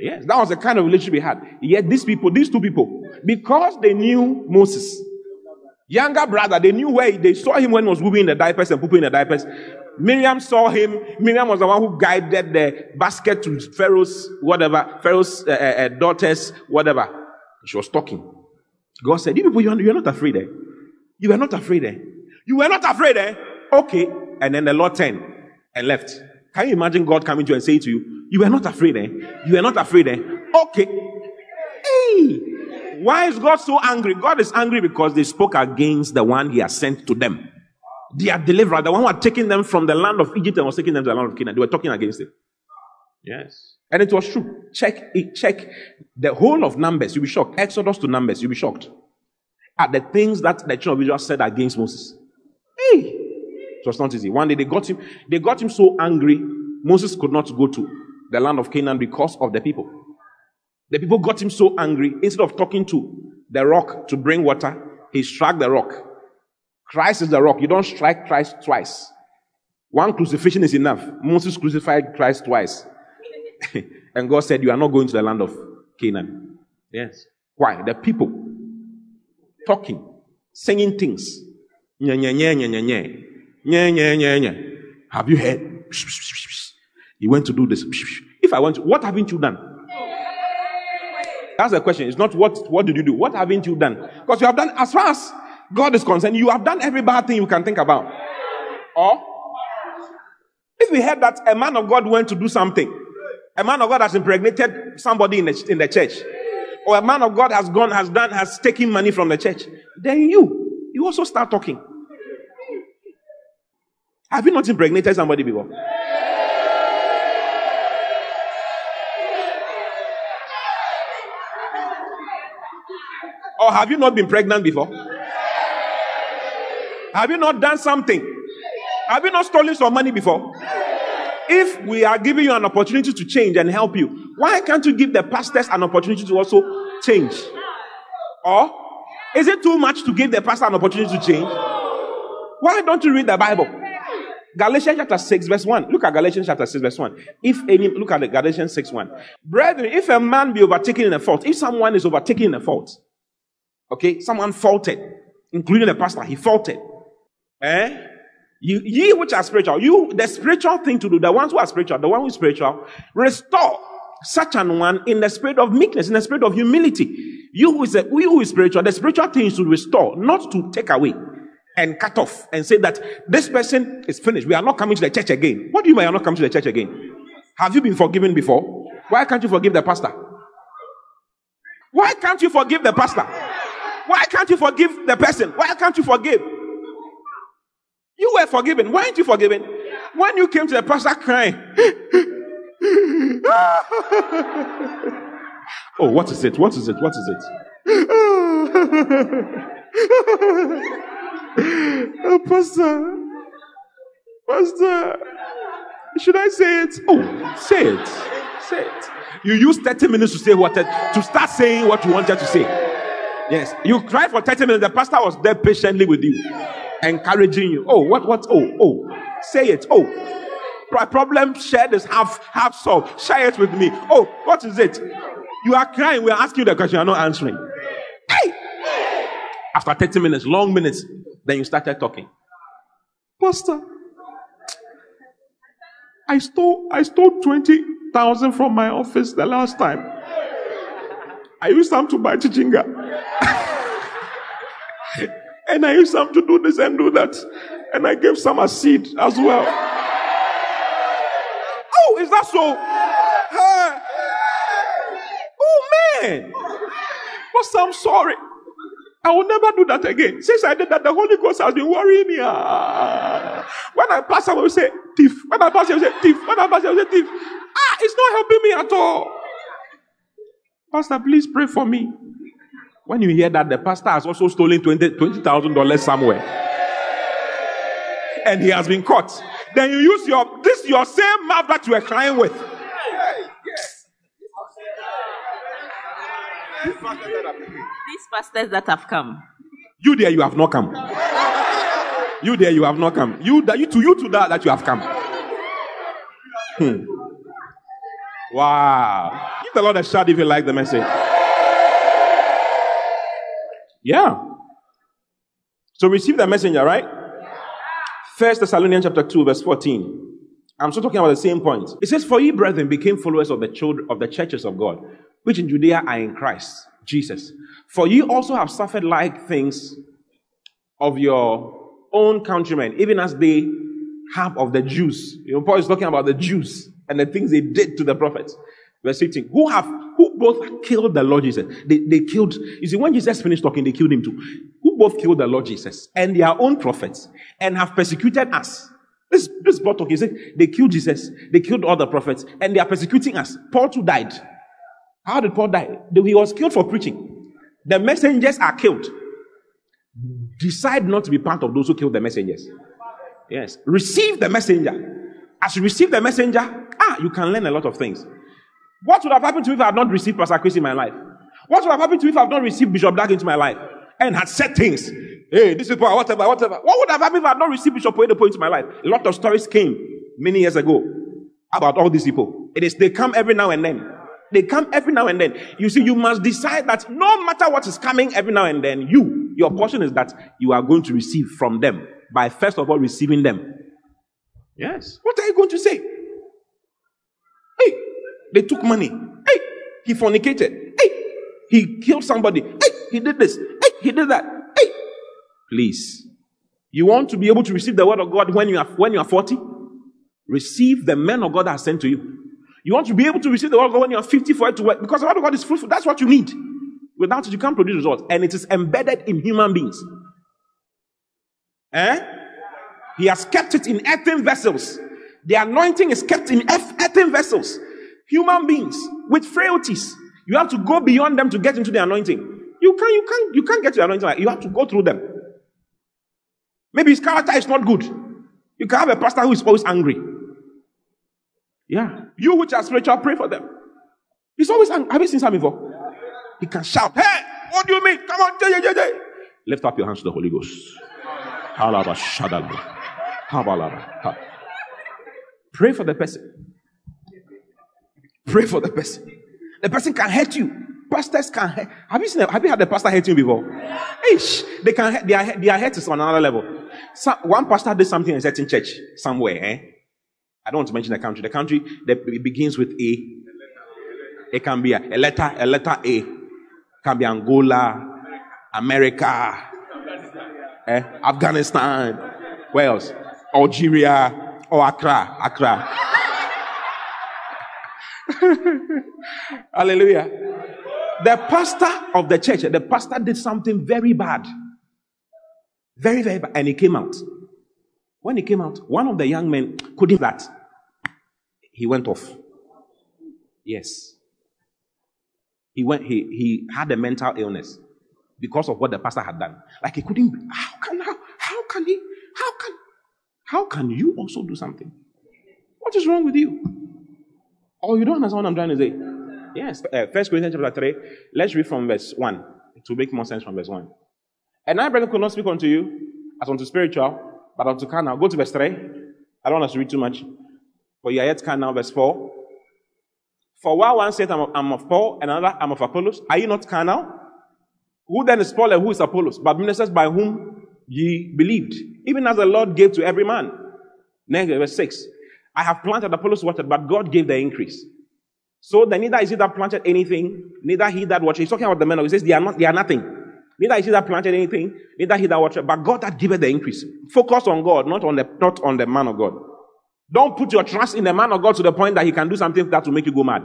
Yes, that was the kind of relationship we had. Yet these people, these two people, because they knew Moses, younger brother, they knew where they saw him when he was moving the diapers and pooping the diapers. Miriam saw him. Miriam was the one who guided the basket to Pharaoh's whatever, Pharaoh's uh, uh, daughters, whatever. She was talking. God said, You people, you are, not afraid, eh? You are not afraid, eh? You were not afraid, eh? Okay. And then the Lord turned and left. Can you imagine God coming to you and saying to you, You are not afraid, eh? You are not afraid, eh? Okay. Hey! Why is God so angry? God is angry because they spoke against the one He has sent to them. Their deliverer, the one who had taken them from the land of Egypt and was taking them to the land of Canaan. They were talking against it. Yes. And it was true. Check it, check the whole of Numbers. You'll be shocked. Exodus to Numbers, you'll be shocked at the things that the children of Israel said against Moses. Hey, It was not easy. One day they got him, they got him so angry, Moses could not go to the land of Canaan because of the people. The people got him so angry, instead of talking to the rock to bring water, he struck the rock. Christ is the rock. You don't strike Christ twice. One crucifixion is enough. Moses crucified Christ twice. and God said, You are not going to the land of Canaan. Yes. Why? The people talking, singing things. Nye, nye, nye, nye, nye, nye. Nye, nye, nye, nye. Have you heard? He went to do this. If I want to, what haven't you done? That's the question. It's not what, what did you do? What haven't you done? Because you have done, as far as God is concerned, you have done every bad thing you can think about. Or, if we heard that a man of God went to do something, a man of God has impregnated somebody in the, in the church, or a man of God has gone, has done, has taken money from the church, then you, you also start talking. Have you not impregnated somebody before? Or have you not been pregnant before? Have you not done something? Have you not stolen some money before? If we are giving you an opportunity to change and help you, why can't you give the pastors an opportunity to also change? Or is it too much to give the pastor an opportunity to change? Why don't you read the Bible? Galatians chapter 6, verse 1. Look at Galatians chapter 6, verse 1. If any, look at the Galatians 6, 1. Brethren, if a man be overtaken in a fault, if someone is overtaken in a fault, okay, someone faulted, including the pastor, he faulted. Eh? You, ye which are spiritual, you, the spiritual thing to do, the ones who are spiritual, the one who is spiritual, restore such an one in the spirit of meekness, in the spirit of humility. You who is, a, who is spiritual, the spiritual thing is to restore, not to take away and cut off and say that this person is finished. We are not coming to the church again. What do you mean you are not coming to the church again? Have you been forgiven before? Why can't you forgive the pastor? Why can't you forgive the pastor? Why can't you forgive the person? Why can't you forgive? You were forgiven. Why aren't you forgiven? When you came to the pastor crying. oh, what is it? What is it? What is it? oh, pastor. Pastor. Should I say it? Oh, say it. Say it. You use 30 minutes to say what to start saying what you wanted to say. Yes. You cried for 30 minutes. The pastor was there patiently with you encouraging you. Oh, what, what? Oh, oh, say it. Oh, problem shared is half, half solved. Share it with me. Oh, what is it? You are crying. We are asking you the question. You are not answering. Hey! After 30 minutes, long minutes, then you started talking. Pastor, I stole, I stole 20,000 from my office the last time. I used some to buy chichinga. And I used some to do this and do that. And I gave some a seed as well. Oh, is that so? Hey. Oh, man. But I'm sorry. I will never do that again. Since I did that, the Holy Ghost has been worrying me. Ah. When I pass, I will say thief. When I pass, I will say thief. When I pass, I will say thief. Ah, it's not helping me at all. Pastor, please pray for me. When you hear that the pastor has also stolen $20,000 $20, somewhere and he has been caught, then you use your this your same mouth that you were crying with. These pastors that have come. You there, you have not come. You there, you have not come. You that you to you to that that you have come. Hmm. Wow. Give the Lord a shout if you like the message. Yeah. So receive the messenger, right? First Thessalonians chapter 2, verse 14. I'm still talking about the same point. It says, For ye brethren became followers of the children of the churches of God, which in Judea are in Christ Jesus. For ye also have suffered like things of your own countrymen, even as they have of the Jews. You know, Paul is talking about the Jews and the things they did to the prophets. Verse 15. Who have, who both killed the Lord Jesus. They, they killed, you see, when Jesus finished talking, they killed him too. Who both killed the Lord Jesus and their own prophets and have persecuted us. This, this Paul talking, he said, they killed Jesus, they killed all the prophets, and they are persecuting us. Paul too died. How did Paul die? He was killed for preaching. The messengers are killed. Decide not to be part of those who killed the messengers. Yes. Receive the messenger. As you receive the messenger, ah, you can learn a lot of things. What would have happened to me if I had not received Pastor Chris in my life? What would have happened to me if I had not received Bishop Dag into my life and had said things? Hey, this people, whatever, whatever. What would have happened if I had not received Bishop Oyedepo into my life? A lot of stories came many years ago about all these people. It is they come every now and then. They come every now and then. You see, you must decide that no matter what is coming every now and then, you, your portion is that you are going to receive from them by first of all receiving them. Yes. What are you going to say? Hey, they took money. Hey, he fornicated. Hey, he killed somebody. Hey, he did this. Hey, he did that. Hey, please. You want to be able to receive the word of God when you are when you are 40? Receive the men of God that sent to you. You want to be able to receive the word of God when you are 50 for it to work because the word of God is fruitful. That's what you need. Without it, you can't produce results. And it is embedded in human beings. Eh? He has kept it in earthen vessels. The anointing is kept in earthen vessels. Human beings with frailties. You have to go beyond them to get into the anointing. You can't, you can't, you can't get to the anointing. You have to go through them. Maybe his character is not good. You can have a pastor who is always angry. Yeah. You which are spiritual, pray for them. He's always angry. Have you seen something before? He can shout, Hey, what do you mean? Come on, jay, jay, jay. Lift up your hands to the Holy Ghost. Pray for the person. Pray for the person. The person can hurt you. Pastors can hurt. Have you seen? Have you had the pastor hurt you before? Ish, they can. They are. They are hurt on another level. So, one pastor did something in a certain church somewhere. Eh? I don't want to mention the country. The country that begins with A. It can be a, a letter. A letter A. It can be Angola, America, eh? Afghanistan. Where else? Algeria or Accra. Accra. Hallelujah. The pastor of the church, the pastor did something very bad. Very, very bad. And he came out. When he came out, one of the young men couldn't that. He went off. Yes. He went, he, he had a mental illness because of what the pastor had done. Like he couldn't, how can, how, how can he, how can, how can you also do something? What is wrong with you? Oh, you don't understand what I'm trying to say? Yes. Uh, Corinthians chapter 3. Let's read from verse 1 to make more sense from verse 1. And I, brethren, could not speak unto you as unto spiritual, but unto carnal. Go to verse 3. I don't want us to read too much. For you are yet carnal, verse 4. For while one said, I'm of, I'm of Paul, and another, I'm of Apollos, are you not carnal? Who then is Paul and who is Apollos? But ministers by whom ye believed, even as the Lord gave to every man. Next, verse 6. I have planted, Apollos watered, but God gave the increase. So then neither is he that planted anything, neither he that watered. He's talking about the men. He says they are not, they are nothing. Neither is he that planted anything, neither he that watered, but God that giveth the increase. Focus on God, not on the not on the man of God. Don't put your trust in the man of God to the point that he can do something that will make you go mad.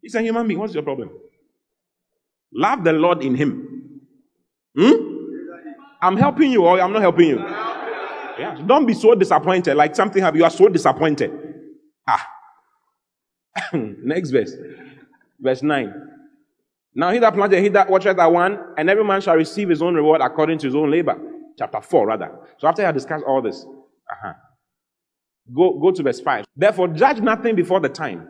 He's a human being. What's your problem? Love the Lord in him. Hmm? I'm helping you or I'm not helping you. Yeah. Don't be so disappointed. Like something have you are so disappointed. Ah. Next verse. Verse 9. Now he that planted, he that watcheth that one, and every man shall receive his own reward according to his own labor. Chapter 4, rather. So after I have discussed all this, uh-huh. go, go to verse 5. Therefore, judge nothing before the time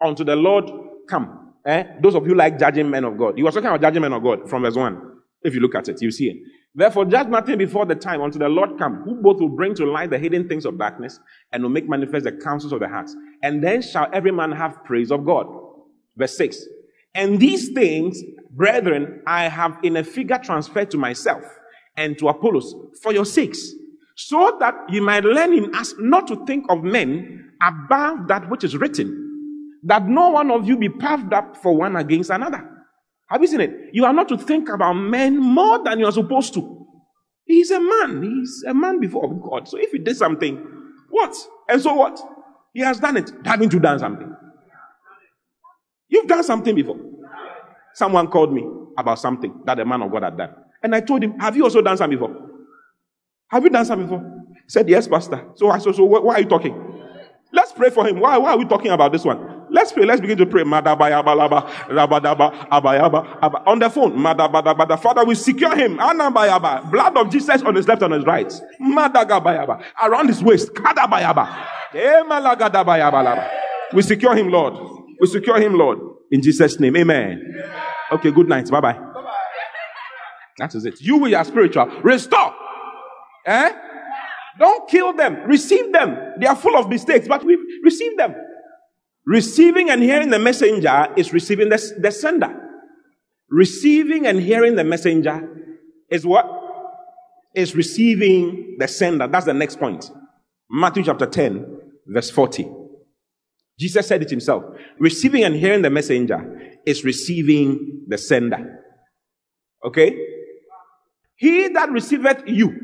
unto the Lord come. Eh? Those of you like judging men of God. He was talking about judging men of God from verse 1. If you look at it, you see it. Therefore, judge nothing before the time until the Lord come, who both will bring to light the hidden things of darkness and will make manifest the counsels of the hearts. And then shall every man have praise of God. Verse 6. And these things, brethren, I have in a figure transferred to myself and to Apollos for your sakes, so that you might learn in us not to think of men above that which is written, that no one of you be puffed up for one against another. Have you seen it? You are not to think about men more than you are supposed to. He's a man. He's a man before God. So if he did something, what? And so what? He has done it. Haven't you done something? You've done something before. Someone called me about something that the man of God had done. And I told him, Have you also done something before? Have you done something before? He said, Yes, Pastor. So I said, So why are you talking? Let's pray for him. Why, why are we talking about this one? Let's pray. Let's begin to pray. On the phone. Father, we secure him. Blood of Jesus on his left and on his right. Around his waist. We secure him, Lord. We secure him, Lord. In Jesus' name. Amen. Okay, good night. Bye bye. That is it. You we are spiritual. Restore. Eh? Don't kill them. Receive them. They are full of mistakes, but we receive them. Receiving and hearing the messenger is receiving the, the sender. Receiving and hearing the messenger is what? Is receiving the sender. That's the next point. Matthew chapter 10, verse 40. Jesus said it himself. Receiving and hearing the messenger is receiving the sender. Okay? He that receiveth you.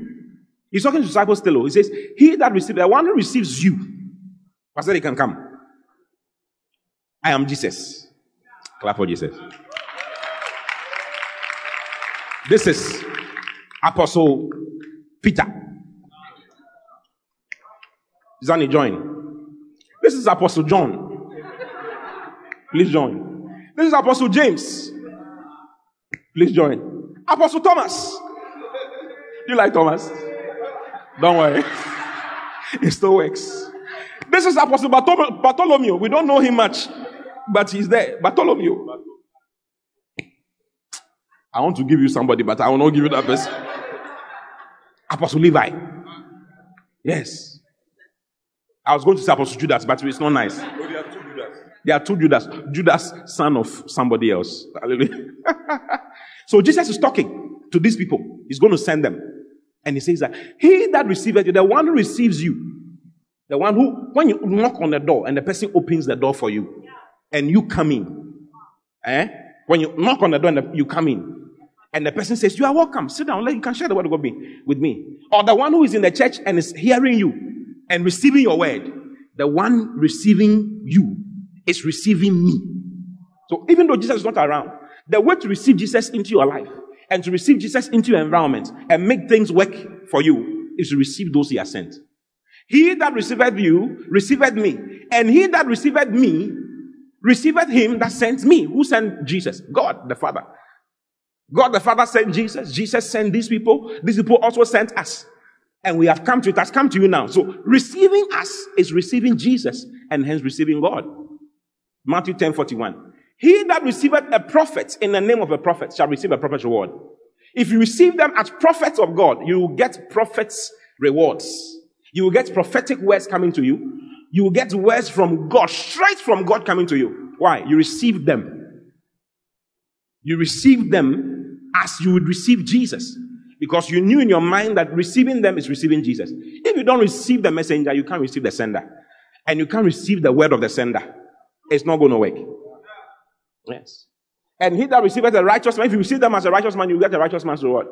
He's talking to disciples still. Oh. He says, He that receives, the one who receives you. Pastor, he can come. I am Jesus. Clap for Jesus. This is Apostle Peter. Zani, join. This is Apostle John. Please join. This is Apostle James. Please join. Apostle Thomas. Do you like Thomas? Don't worry. It still works. This is Apostle Bartholomew. We don't know him much, but he's there. Bartholomew. I want to give you somebody, but I will not give you that person. Apostle Levi. Yes. I was going to say Apostle Judas, but it's not nice. there are two Judas. Judas, son of somebody else. so Jesus is talking to these people. He's going to send them. And he says that he that receiveth you, the one who receives you, the one who, when you knock on the door and the person opens the door for you, and you come in, eh? When you knock on the door and the, you come in, and the person says, You are welcome, sit down, you can share the word of God with me. Or the one who is in the church and is hearing you and receiving your word, the one receiving you is receiving me. So even though Jesus is not around, the way to receive Jesus into your life and to receive Jesus into your environment and make things work for you is to receive those he has sent. He that receiveth you receiveth me, and he that receiveth me receiveth him that sent me. Who sent Jesus? God the Father. God the Father sent Jesus. Jesus sent these people. These people also sent us. And we have come to it, has come to you now. So receiving us is receiving Jesus and hence receiving God. Matthew 10 41. He that receiveth a prophet in the name of a prophet shall receive a prophet's reward. If you receive them as prophets of God, you will get prophets' rewards. You will get prophetic words coming to you. You will get words from God, straight from God coming to you. Why? You receive them. You receive them as you would receive Jesus. Because you knew in your mind that receiving them is receiving Jesus. If you don't receive the messenger, you can't receive the sender. And you can't receive the word of the sender. It's not going to work. Yes. And he that receiveth a righteous man, if you receive them as a righteous man, you get a righteous man's reward.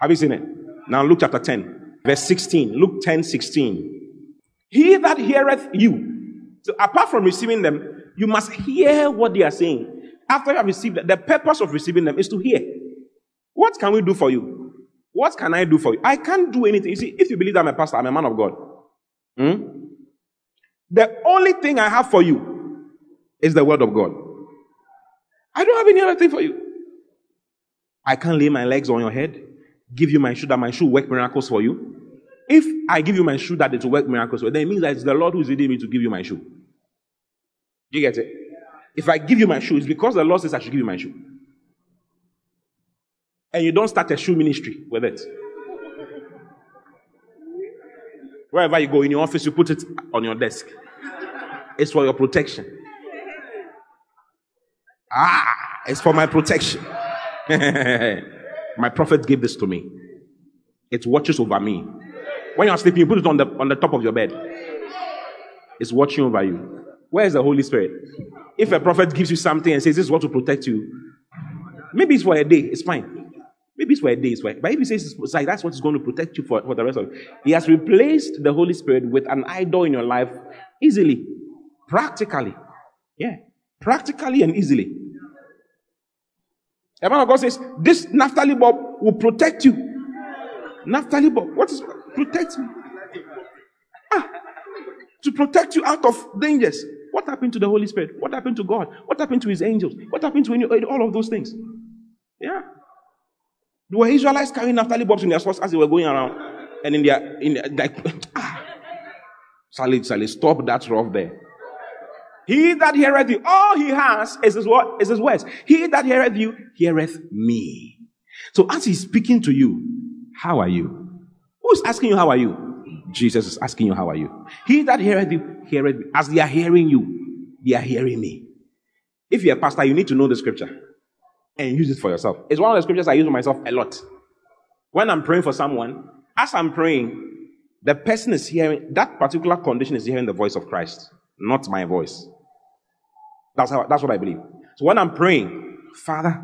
Have you seen it? Now Luke chapter 10, verse 16. Luke 10, 16. He that heareth you. So apart from receiving them, you must hear what they are saying. After you have received them, the purpose of receiving them is to hear. What can we do for you? What can I do for you? I can't do anything. You see, if you believe that I'm a pastor, I'm a man of God. Hmm? The only thing I have for you is the word of God. I don't have any other thing for you. I can't lay my legs on your head, give you my shoe that my shoe work miracles for you. If I give you my shoe that it will work miracles then it means that it's the Lord who is leading me to give you my shoe. You get it? If I give you my shoe, it's because the Lord says I should give you my shoe. And you don't start a shoe ministry with it. Wherever you go in your office, you put it on your desk. It's for your protection. Ah, it's for my protection. my prophet gave this to me. It watches over me. When you're sleeping, you put it on the, on the top of your bed. It's watching over you. Where is the Holy Spirit? If a prophet gives you something and says this is what to protect you, maybe it's for a day, it's fine. Maybe it's for a day, it's fine. But if he says it's like that's what's going to protect you for, for the rest of it, he has replaced the Holy Spirit with an idol in your life easily, practically. Yeah, practically and easily. The man of God says, This Naphtali Bob will protect you. Naphtali Bob, what is protect me? Ah, to protect you out of dangers. What happened to the Holy Spirit? What happened to God? What happened to his angels? What happened to any, all of those things? Yeah. There were Israelites carrying Naphtali box in their swords as they were going around. And in their, in their, like, ah. Sally, Sally, stop that rough there. He that heareth you, all he has is his? Is his words. He that heareth you, heareth me. So as he's speaking to you, how are you? Who's asking you, how are you? Jesus is asking you, how are you? He that heareth you, heareth me. As they are hearing you, they are hearing me. If you're a pastor, you need to know the scripture and use it for yourself. It's one of the scriptures I use myself a lot. When I'm praying for someone, as I'm praying, the person is hearing, that particular condition is hearing the voice of Christ, not my voice. That's how, that's what I believe. So when I'm praying, Father,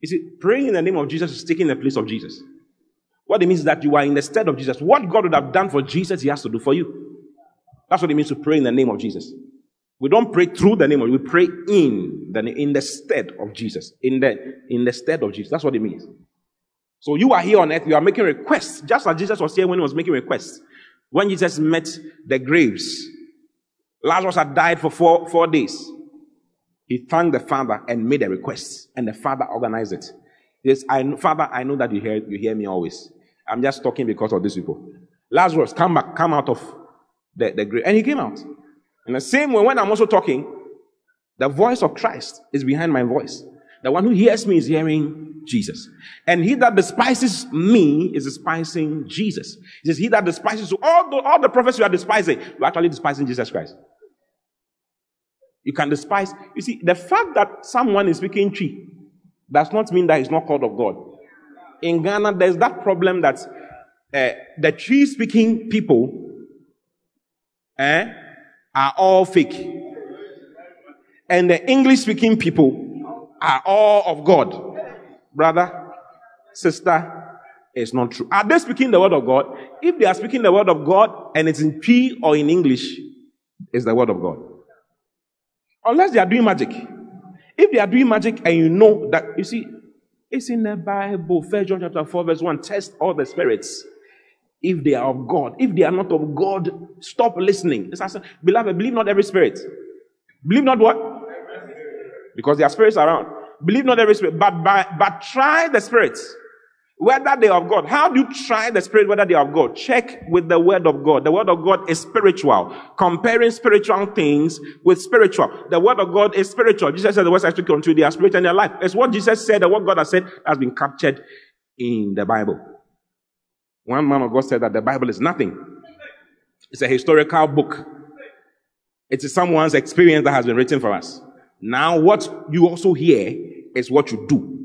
you see, praying in the name of Jesus is taking the place of Jesus. What it means is that you are in the stead of Jesus. What God would have done for Jesus, He has to do for you. That's what it means to pray in the name of Jesus. We don't pray through the name of, we pray in the in the stead of Jesus. In the in the stead of Jesus. That's what it means. So you are here on earth, you are making requests, just as Jesus was here when he was making requests. When Jesus met the graves, Lazarus had died for four, four days. He thanked the Father and made a request, and the Father organized it. Yes, I know, Father, I know that you hear, you hear me always. I'm just talking because of these people. Lazarus, come back, come out of the, the grave. And he came out. In the same way, when I'm also talking, the voice of Christ is behind my voice. The one who hears me is hearing Jesus. And he that despises me is despising Jesus. He says, He that despises all the, all the prophets you are despising, you're actually despising Jesus Christ. You can despise. You see, the fact that someone is speaking Twi does not mean that he's not called of God. In Ghana, there's that problem that uh, the Twi speaking people eh, are all fake. And the English speaking people are all of God. Brother, sister, it's not true. Are they speaking the word of God? If they are speaking the word of God and it's in P or in English, it's the word of God. Unless they are doing magic. If they are doing magic and you know that, you see, it's in the Bible, First John chapter 4, verse 1. Test all the spirits if they are of God. If they are not of God, stop listening. Beloved, believe not every spirit. Believe not what? Because there are spirits around. Believe not every spirit, but by, but try the spirits whether they are of God. How do you try the spirit whether they are of God? Check with the word of God. The word of God is spiritual. Comparing spiritual things with spiritual. The word of God is spiritual. Jesus said the words I speak unto are spirit and their life. It's what Jesus said and what God has said has been captured in the Bible. One man of God said that the Bible is nothing. It's a historical book. It is someone's experience that has been written for us. Now what you also hear is what you do.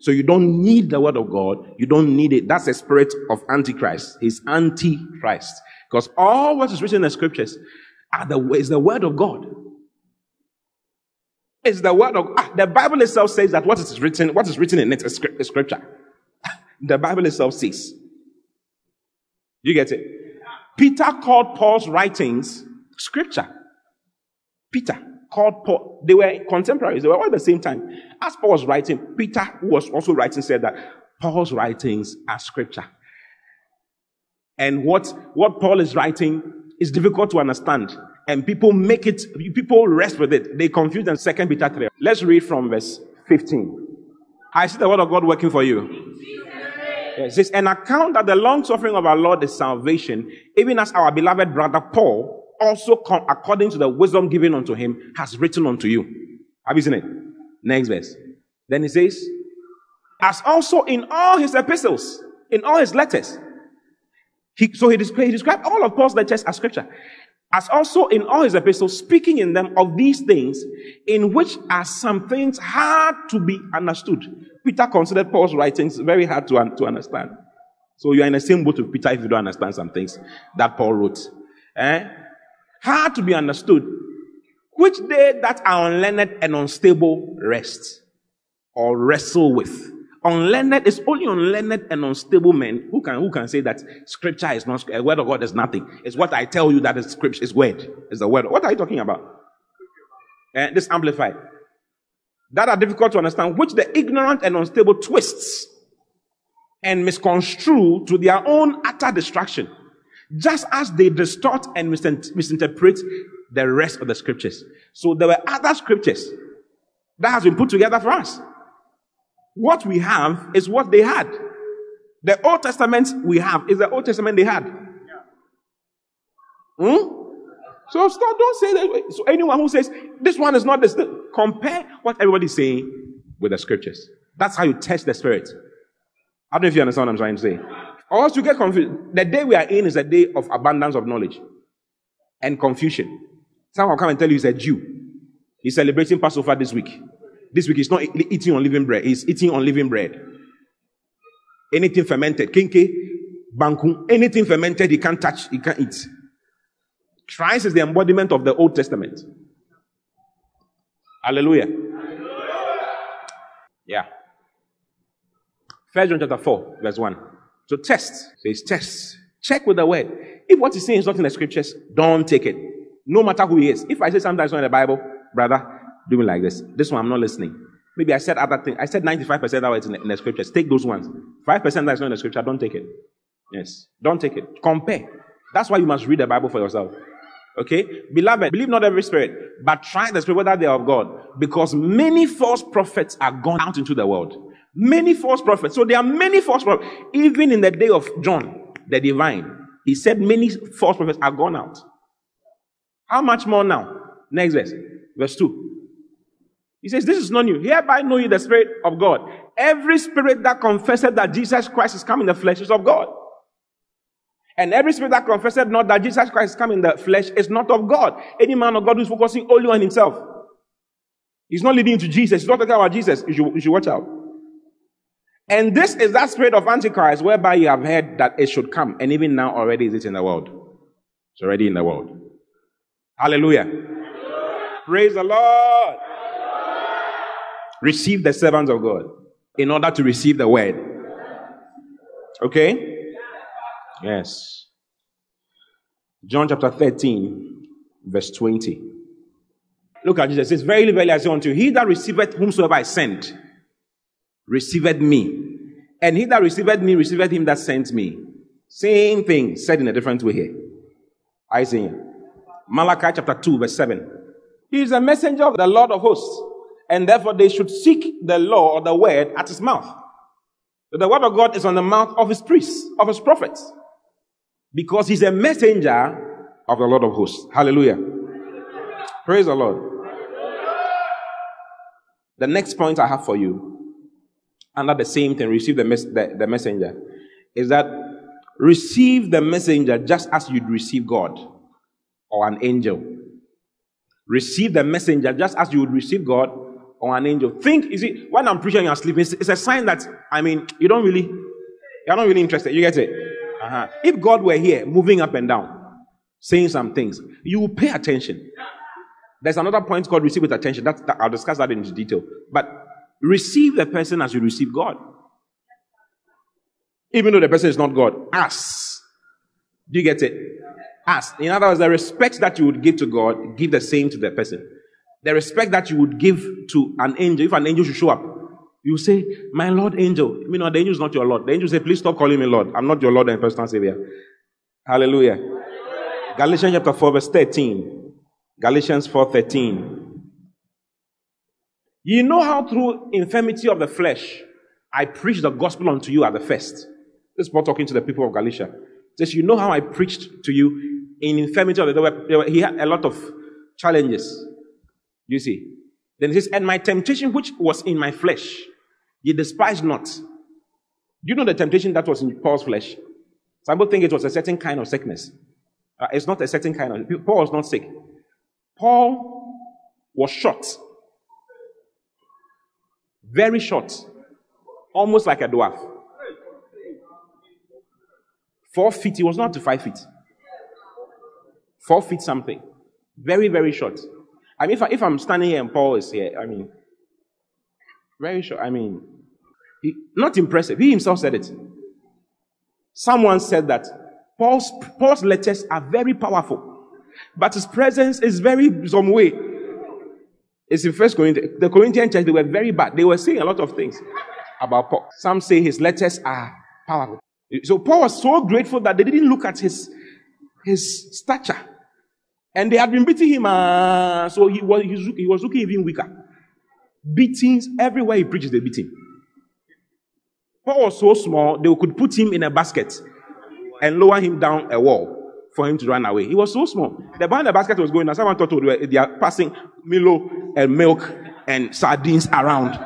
So you don't need the word of God. You don't need it. That's a spirit of Antichrist. He's Antichrist. Because all what is written in the scriptures are the, is the word of God. It's the word of ah, the Bible itself says that what is written, what is written in it is scripture. the Bible itself says. You get it? Peter called Paul's writings scripture. Peter called Paul. They were contemporaries. They were all at the same time. As Paul was writing, Peter, who was also writing, said that Paul's writings are scripture. And what, what Paul is writing is difficult to understand. And people make it, people rest with it. They confuse them. Second Peter 3. Let's read from verse 15. I see the word of God working for you. It says, an account that the long suffering of our Lord is salvation, even as our beloved brother Paul also come according to the wisdom given unto him has written unto you. Have you seen it? Next verse. Then he says, as also in all his epistles, in all his letters. He, so he, described, he described all of Paul's letters as scripture. As also in all his epistles, speaking in them of these things, in which are some things hard to be understood. Peter considered Paul's writings very hard to, to understand. So you are in the same boat with Peter if you don't understand some things that Paul wrote. Eh? Hard to be understood, which they that are unlearned and unstable wrest or wrestle with. Unlearned is only unlearned and unstable men who can who can say that scripture is not a word of God is nothing. It's what I tell you that is scripture is word. Is the word. What are you talking about? And uh, this amplified. That are difficult to understand, which the ignorant and unstable twists and misconstrue to their own utter destruction just as they distort and misinterpret the rest of the scriptures. So there were other scriptures that has been put together for us. What we have is what they had. The Old Testament we have is the Old Testament they had. Hmm? So stop, don't say that. So anyone who says this one is not this, compare what everybody's saying with the scriptures. That's how you test the spirit. I don't know if you understand what I'm trying to say. Or else you get confused. The day we are in is a day of abundance of knowledge and confusion. Someone will come and tell you he's a Jew. He's celebrating Passover this week. This week he's not eating unleavened bread. He's eating unleavened bread. Anything fermented, kenkey, banku, anything fermented he can't touch, he can't eat. Christ is the embodiment of the Old Testament. Hallelujah. Yeah. First John chapter 4, verse 1. So test. Says test. Check with the word. If what he's saying is not in the scriptures, don't take it. No matter who he is. If I say something not in the Bible, brother, do me like this. This one I'm not listening. Maybe I said other things. I said 95% that it's in the, in the scriptures. Take those ones. 5% that's not in the scripture, don't take it. Yes. Don't take it. Compare. That's why you must read the Bible for yourself. Okay? Beloved, believe not every spirit, but try the spirit whether they are of God. Because many false prophets are gone out into the world. Many false prophets. So there are many false prophets. Even in the day of John, the divine, he said many false prophets are gone out. How much more now? Next verse. Verse 2. He says, This is not new. Hereby know you the Spirit of God. Every spirit that confesses that Jesus Christ is come in the flesh is of God. And every spirit that confesses not that Jesus Christ is come in the flesh is not of God. Any man of God who is focusing only on himself. He's not leading to Jesus. He's not talking about Jesus. You should, you should watch out. And this is that spirit of Antichrist whereby you have heard that it should come. And even now already is it in the world. It's already in the world. Hallelujah. Hallelujah. Praise the Lord. Receive the servants of God in order to receive the word. Okay? Yes. John chapter 13, verse 20. Look at Jesus. It says, Verily, verily, I say unto you, he that receiveth whomsoever I sent, receiveth me. And he that receiveth me, receiveth him that sent me. Same thing, said in a different way here. Isaiah. Malachi chapter 2, verse 7. He is a messenger of the Lord of hosts, and therefore they should seek the law or the word at his mouth. The word of God is on the mouth of his priests, of his prophets because he's a messenger of the Lord of hosts. Hallelujah. Praise the Lord. The next point I have for you, under the same thing, receive the, mes- the, the messenger, is that receive the messenger just as you'd receive God or an angel. Receive the messenger just as you would receive God or an angel. Think, you see, when I'm preaching you're sleeping, it's, it's a sign that, I mean, you don't really, you're not really interested. You get it? Uh-huh. If God were here, moving up and down, saying some things, you will pay attention. There's another point called receive with attention. That, I'll discuss that in detail. But receive the person as you receive God. Even though the person is not God, ask. Do you get it? Ask. In other words, the respect that you would give to God, give the same to the person. The respect that you would give to an angel, if an angel should show up, you say, My Lord angel. You know, the angel is not your Lord. The angel say, Please stop calling me Lord. I'm not your Lord and personal Savior. Hallelujah. Hallelujah. Galatians chapter 4, verse 13. Galatians 4 13. You know how through infirmity of the flesh I preached the gospel unto you at the first. This is Paul talking to the people of Galatia. He says, You know how I preached to you in infirmity of the flesh. He had a lot of challenges. You see. Then he says, And my temptation which was in my flesh, ye despise not. Do you know the temptation that was in Paul's flesh? Some people think it was a certain kind of sickness. Uh, it's not a certain kind of. Paul was not sick. Paul was short. Very short. Almost like a dwarf. Four feet. He was not to five feet. Four feet something. Very, very short. I mean, if, I, if I'm standing here and Paul is here, I mean, very short. I mean, he, not impressive. He himself said it. Someone said that Paul's, Paul's letters are very powerful, but his presence is very some way. It's in First Corinthians. The Corinthian church, they were very bad. They were saying a lot of things about Paul. Some say his letters are powerful. So Paul was so grateful that they didn't look at his, his stature And they had been beating him, uh, so he was, he was looking even weaker. Beatings everywhere he preaches, they beat him. Paul was so small, they could put him in a basket and lower him down a wall for him to run away. He was so small. The behind the basket was going, and someone thought oh, they are passing Milo and milk and sardines around.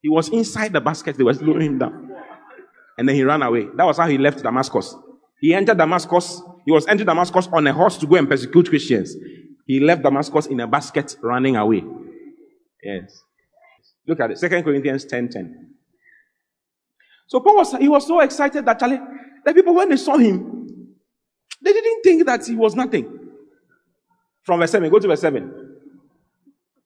He was inside the basket, they were slowing him down. And then he ran away. That was how he left Damascus. He entered Damascus. He was entered Damascus on a horse to go and persecute Christians. He left Damascus in a basket running away. Yes. Look at it. Second Corinthians 10 10. So Paul was, he was so excited that Charlie, the people, when they saw him, they didn't think that he was nothing. From verse 7, go to verse 7.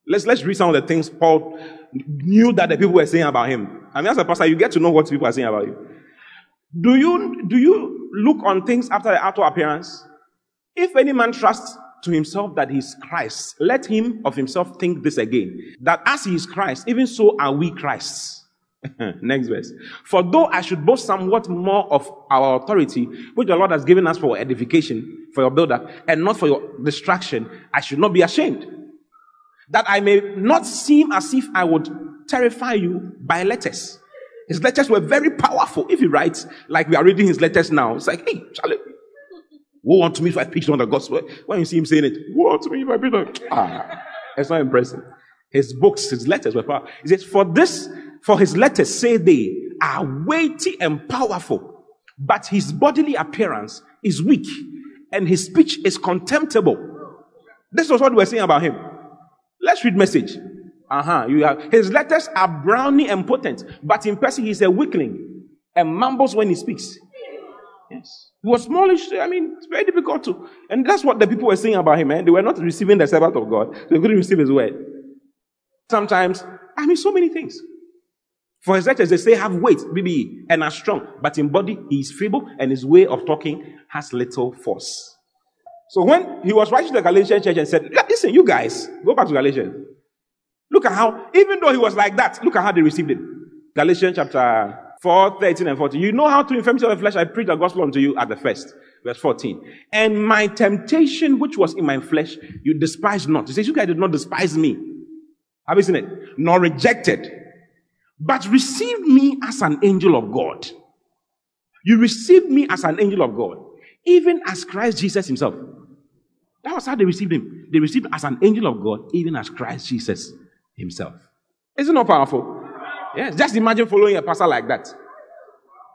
Let's, let's read some of the things Paul knew that the people were saying about him. I mean, as a pastor, you get to know what people are saying about you. Do you, do you look on things after the outer appearance? If any man trusts to himself that he is Christ, let him of himself think this again, that as he is Christ, even so are we Christs. Next verse. For though I should boast somewhat more of our authority, which the Lord has given us for edification, for your builder, and not for your destruction, I should not be ashamed. That I may not seem as if I would terrify you by letters. His letters were very powerful. If he writes, like we are reading his letters now, it's like, hey, Charlie, woe unto me if I preach on the gospel. When you see him saying it, woe unto me if I preach on. Ah, it's not impressive. His books, his letters were powerful. He says, for this for his letters, say they, are weighty and powerful, but his bodily appearance is weak and his speech is contemptible. This was what we're saying about him. Let's read message. Uh-huh. You have his letters are browny and potent, but in person he's a weakling and mumbles when he speaks. Yes. He was smallish. I mean, it's very difficult to. And that's what the people were saying about him, man. They were not receiving the Sabbath of God. They couldn't receive his word. Sometimes, I mean, so many things. For such as they say have weight, BBE, and are strong, but in body he is feeble, and his way of talking has little force. So when he was writing to the Galatian church and said, Listen, you guys, go back to Galatians. Look at how, even though he was like that, look at how they received it. Galatians chapter 4, 13 and 14. You know how to infirmity of the flesh, I preached the gospel unto you at the first. Verse 14. And my temptation, which was in my flesh, you despised not. He says, You guys did not despise me. Have you seen it? Nor rejected but receive me as an angel of God. You received me as an angel of God, even as Christ Jesus himself. That was how they received him. They received as an angel of God, even as Christ Jesus himself. Isn't that powerful? Yes. Just imagine following a pastor like that.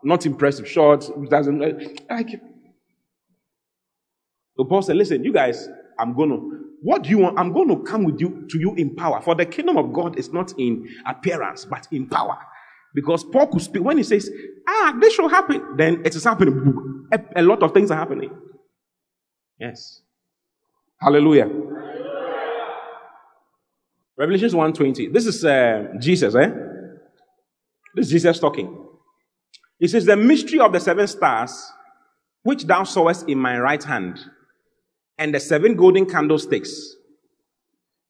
Not impressive, short, doesn't like. So Paul said, "Listen, you guys, I'm gonna what do you want? I'm going to come with you to you in power. For the kingdom of God is not in appearance, but in power. Because Paul could speak when he says, Ah, this shall happen, then it is happening. A, a lot of things are happening. Yes. Hallelujah. Revelations 1:20. This is uh, Jesus, eh? This is Jesus talking. He says, The mystery of the seven stars, which thou sawest in my right hand, and the seven golden candlesticks.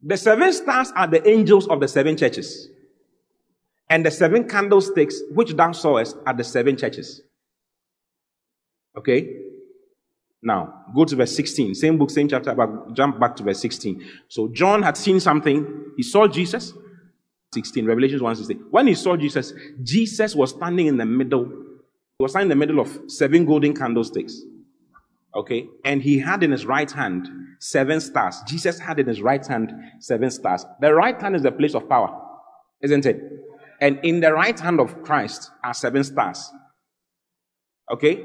The seven stars are the angels of the seven churches. And the seven candlesticks, which thou sawest, are the seven churches. Okay? Now, go to verse 16. Same book, same chapter, but jump back to verse 16. So John had seen something. He saw Jesus. 16, Revelations 1 16. When he saw Jesus, Jesus was standing in the middle. He was standing in the middle of seven golden candlesticks. Okay. And he had in his right hand seven stars. Jesus had in his right hand seven stars. The right hand is the place of power, isn't it? And in the right hand of Christ are seven stars. Okay.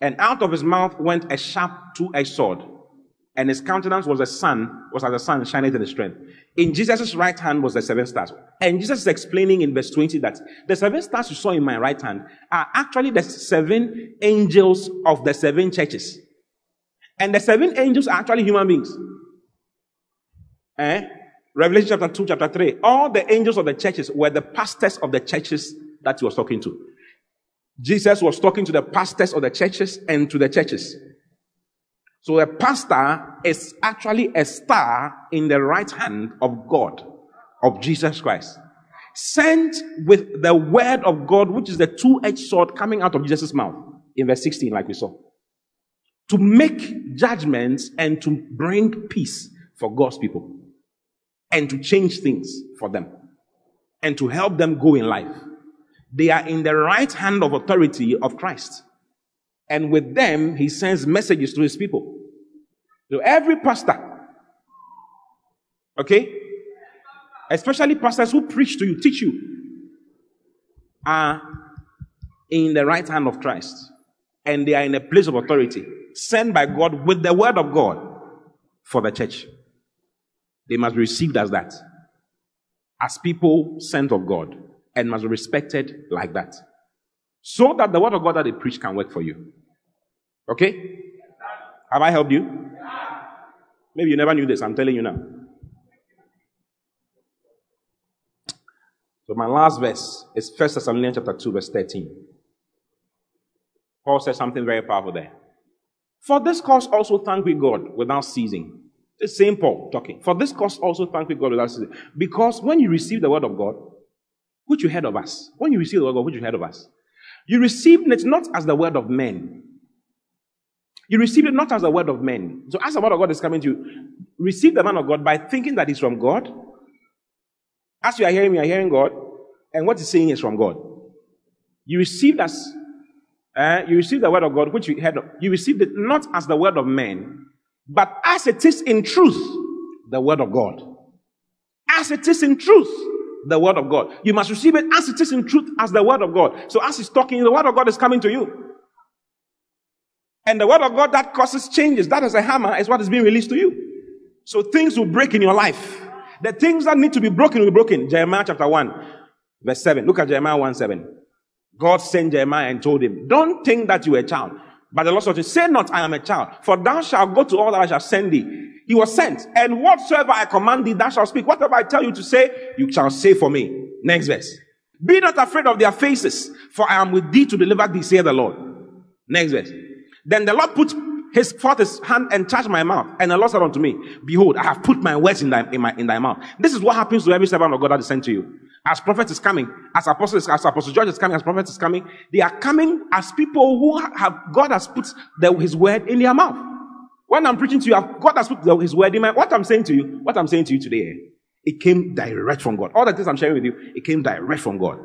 And out of his mouth went a sharp two-edged sword. And his countenance was a sun, was as a sun shining in his strength. In Jesus' right hand was the seven stars. And Jesus is explaining in verse 20 that the seven stars you saw in my right hand are actually the seven angels of the seven churches. And the seven angels are actually human beings. Eh? Revelation chapter 2, chapter 3. All the angels of the churches were the pastors of the churches that he was talking to. Jesus was talking to the pastors of the churches and to the churches. So a pastor is actually a star in the right hand of God, of Jesus Christ. Sent with the word of God, which is the two-edged sword coming out of Jesus' mouth in verse 16, like we saw. To make judgments and to bring peace for God's people and to change things for them and to help them go in life. They are in the right hand of authority of Christ. And with them, he sends messages to his people. So every pastor, okay, especially pastors who preach to you, teach you, are in the right hand of Christ. And they are in a place of authority, sent by God with the word of God for the church. They must be received as that, as people sent of God, and must be respected like that. So that the word of God that they preach can work for you. Okay? Have I helped you? Maybe you never knew this. I'm telling you now. So my last verse is 1 Thessalonians chapter 2, verse 13. Paul says something very powerful there. For this cause also thank we God without ceasing. The same Paul talking. For this cause also thank we God without ceasing. Because when you receive the word of God, which you heard of us, when you receive the word of God, which you heard of us, you received it not as the word of men. You received it not as the word of men. So as the word of God is coming to you, receive the man of God by thinking that he's from God. As you are hearing you are hearing God, and what he's saying is from God. You received as uh, you receive the word of God, which you heard. Of. You received it not as the word of men, but as it is in truth, the word of God. As it is in truth, the word of God. You must receive it as it is in truth, as the word of God. So as he's talking, the word of God is coming to you. And the word of God that causes changes, that is a hammer, is what is being released to you. So things will break in your life. The things that need to be broken will be broken. Jeremiah chapter 1, verse 7. Look at Jeremiah 1 7. God sent Jeremiah and told him, Don't think that you are a child. But the Lord said, Say not, I am a child, for thou shalt go to all that I shall send thee. He was sent, and whatsoever I command thee, thou shalt speak. Whatever I tell you to say, you shall say for me. Next verse. Be not afraid of their faces, for I am with thee to deliver thee, say the Lord. Next verse. Then the Lord put his forth his hand and touched my mouth. And the Lord said unto me, Behold, I have put my words in thy, in, my, in thy mouth. This is what happens to every servant of God that is sent to you. As prophet is coming, as apostle is, as apostle George is coming, as prophet is coming, they are coming as people who have, God has put the, his word in their mouth. When I'm preaching to you, God has put the, his word in my, what I'm saying to you, what I'm saying to you today, eh, it came direct from God. All the things I'm sharing with you, it came direct from God.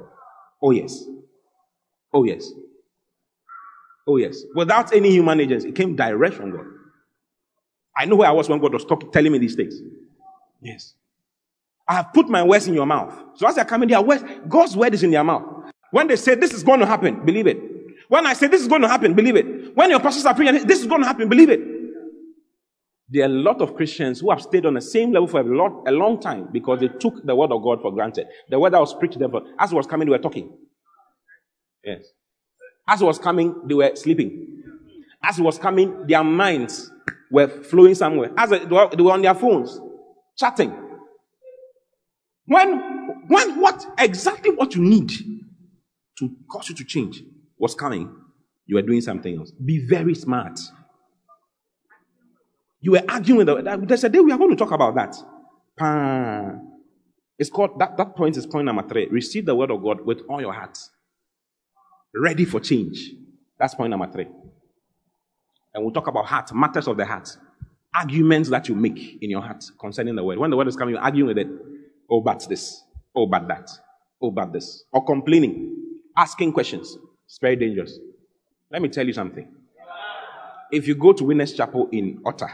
Oh yes. Oh yes. Oh, yes. Without any human agency. It came direct from God. I know where I was when God was talking, telling me these things. Yes. I have put my words in your mouth. So as they're coming, their words, God's word is in their mouth. When they say this is going to happen, believe it. When I say this is going to happen, believe it. When your pastors are preaching, this is going to happen, believe it. There are a lot of Christians who have stayed on the same level for a, lot, a long time because they took the word of God for granted. The word that was preached to them, as it was coming, they were talking. Yes. As it was coming, they were sleeping. As it was coming, their minds were flowing somewhere. As were, they were on their phones, chatting. When, when what exactly what you need to cause you to change was coming, you were doing something else. Be very smart. You were arguing with them. There's a day we are going to talk about that. It's called that, that point is point number three. Receive the word of God with all your heart ready for change. That's point number three. And we'll talk about heart, matters of the heart. Arguments that you make in your heart concerning the word. When the word is coming, you argue with it. Oh, but this. Oh, but that. Oh, but this. Or complaining. Asking questions. It's very dangerous. Let me tell you something. If you go to Winners Chapel in Otta,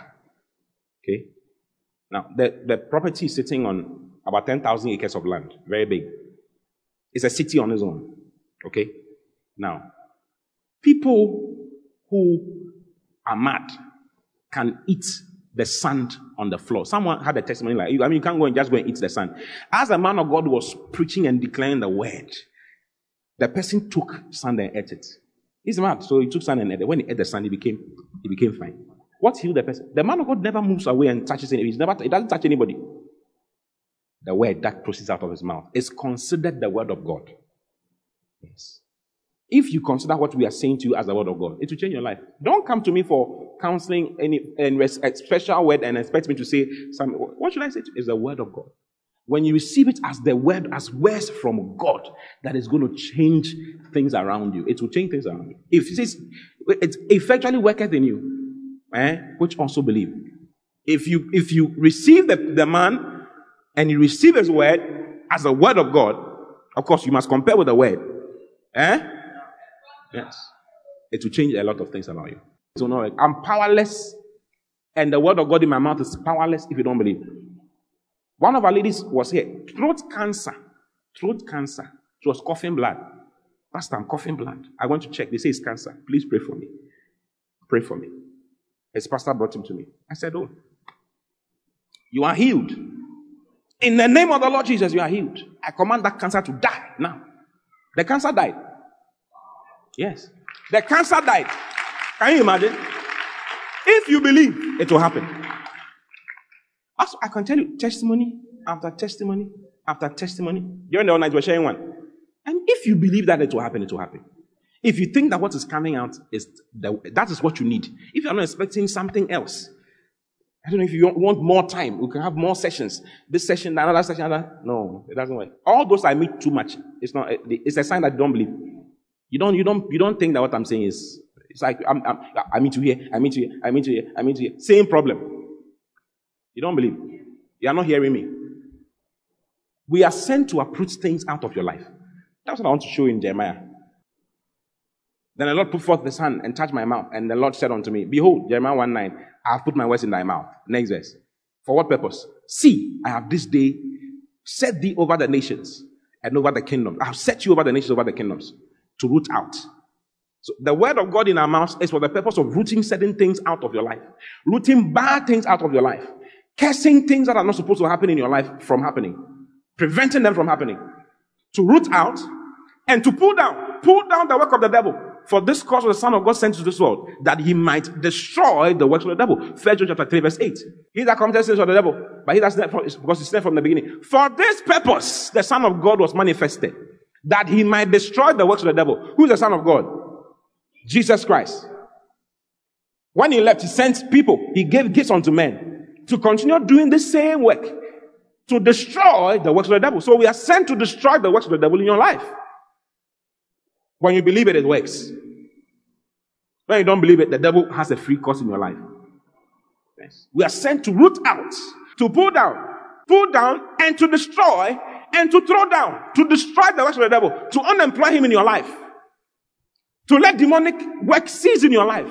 okay, now the, the property is sitting on about 10,000 acres of land, very big. It's a city on its own, okay? Now, people who are mad can eat the sand on the floor. Someone had a testimony like, I mean, you can't go and just go and eat the sand. As a man of God was preaching and declaring the word, the person took sand and ate it. He's mad, so he took sand and ate it. When he ate the sand, he became, he became fine. What healed the person? The man of God never moves away and touches anybody. He's never, he doesn't touch anybody. The word that proceeds out of his mouth is considered the word of God. Yes. If you consider what we are saying to you as the word of God, it will change your life. Don't come to me for counseling any and a special word and expect me to say something. What should I say? To you? It's the word of God. When you receive it as the word, as words from God, that is going to change things around you. It will change things around you. If it says it effectually worketh in you, eh, which also believe. If you if you receive the, the man and you receive his word as the word of God, of course you must compare with the word. Eh? Yes. It will change a lot of things about you. So I'm powerless, and the word of God in my mouth is powerless if you don't believe. One of our ladies was here, throat cancer, throat cancer. She was coughing blood. Pastor, I'm coughing blood. I want to check. They say it's cancer. Please pray for me. Pray for me. His pastor brought him to me. I said, Oh, you are healed. In the name of the Lord Jesus, you are healed. I command that cancer to die now. The cancer died. Yes. The cancer died. Can you imagine? If you believe, it will happen. Also, I can tell you testimony after testimony after testimony. During the night, we're sharing one. And if you believe that it will happen, it will happen. If you think that what is coming out is the, that is what you need. If you're not expecting something else, I don't know if you want more time, we can have more sessions. This session, another session, another. No, it doesn't work. All those I meet too much. It's not. It's a sign that you don't believe. You don't. You don't. You don't think that what I'm saying is. It's like I'm, I'm, I meet you here. I meet you here. I meet you here. I meet you here. Same problem. You don't believe. You are not hearing me. We are sent to uproot things out of your life. That's what I want to show in Jeremiah. Then the Lord put forth his hand and touched my mouth. And the Lord said unto me, Behold, Jeremiah 1 9, I have put my words in thy mouth. Next verse. For what purpose? See, I have this day set thee over the nations and over the kingdoms. I have set you over the nations, over the kingdoms to root out. So the word of God in our mouths is for the purpose of rooting certain things out of your life, rooting bad things out of your life, cursing things that are not supposed to happen in your life from happening, preventing them from happening, to root out and to pull down, pull down the work of the devil. For this cause the Son of God sent to this world, that he might destroy the works of the devil. First John chapter 3, verse 8. He that committed sins of the devil, but he that's from, because he he's from the beginning. For this purpose, the Son of God was manifested, that he might destroy the works of the devil. Who is the Son of God? Jesus Christ. When he left, he sent people, he gave gifts unto men to continue doing the same work, to destroy the works of the devil. So we are sent to destroy the works of the devil in your life. When you believe it, it works. When you don't believe it, the devil has a free course in your life. Yes. We are sent to root out, to pull down, pull down, and to destroy, and to throw down, to destroy the works of the devil, to unemploy him in your life, to let demonic work cease in your life,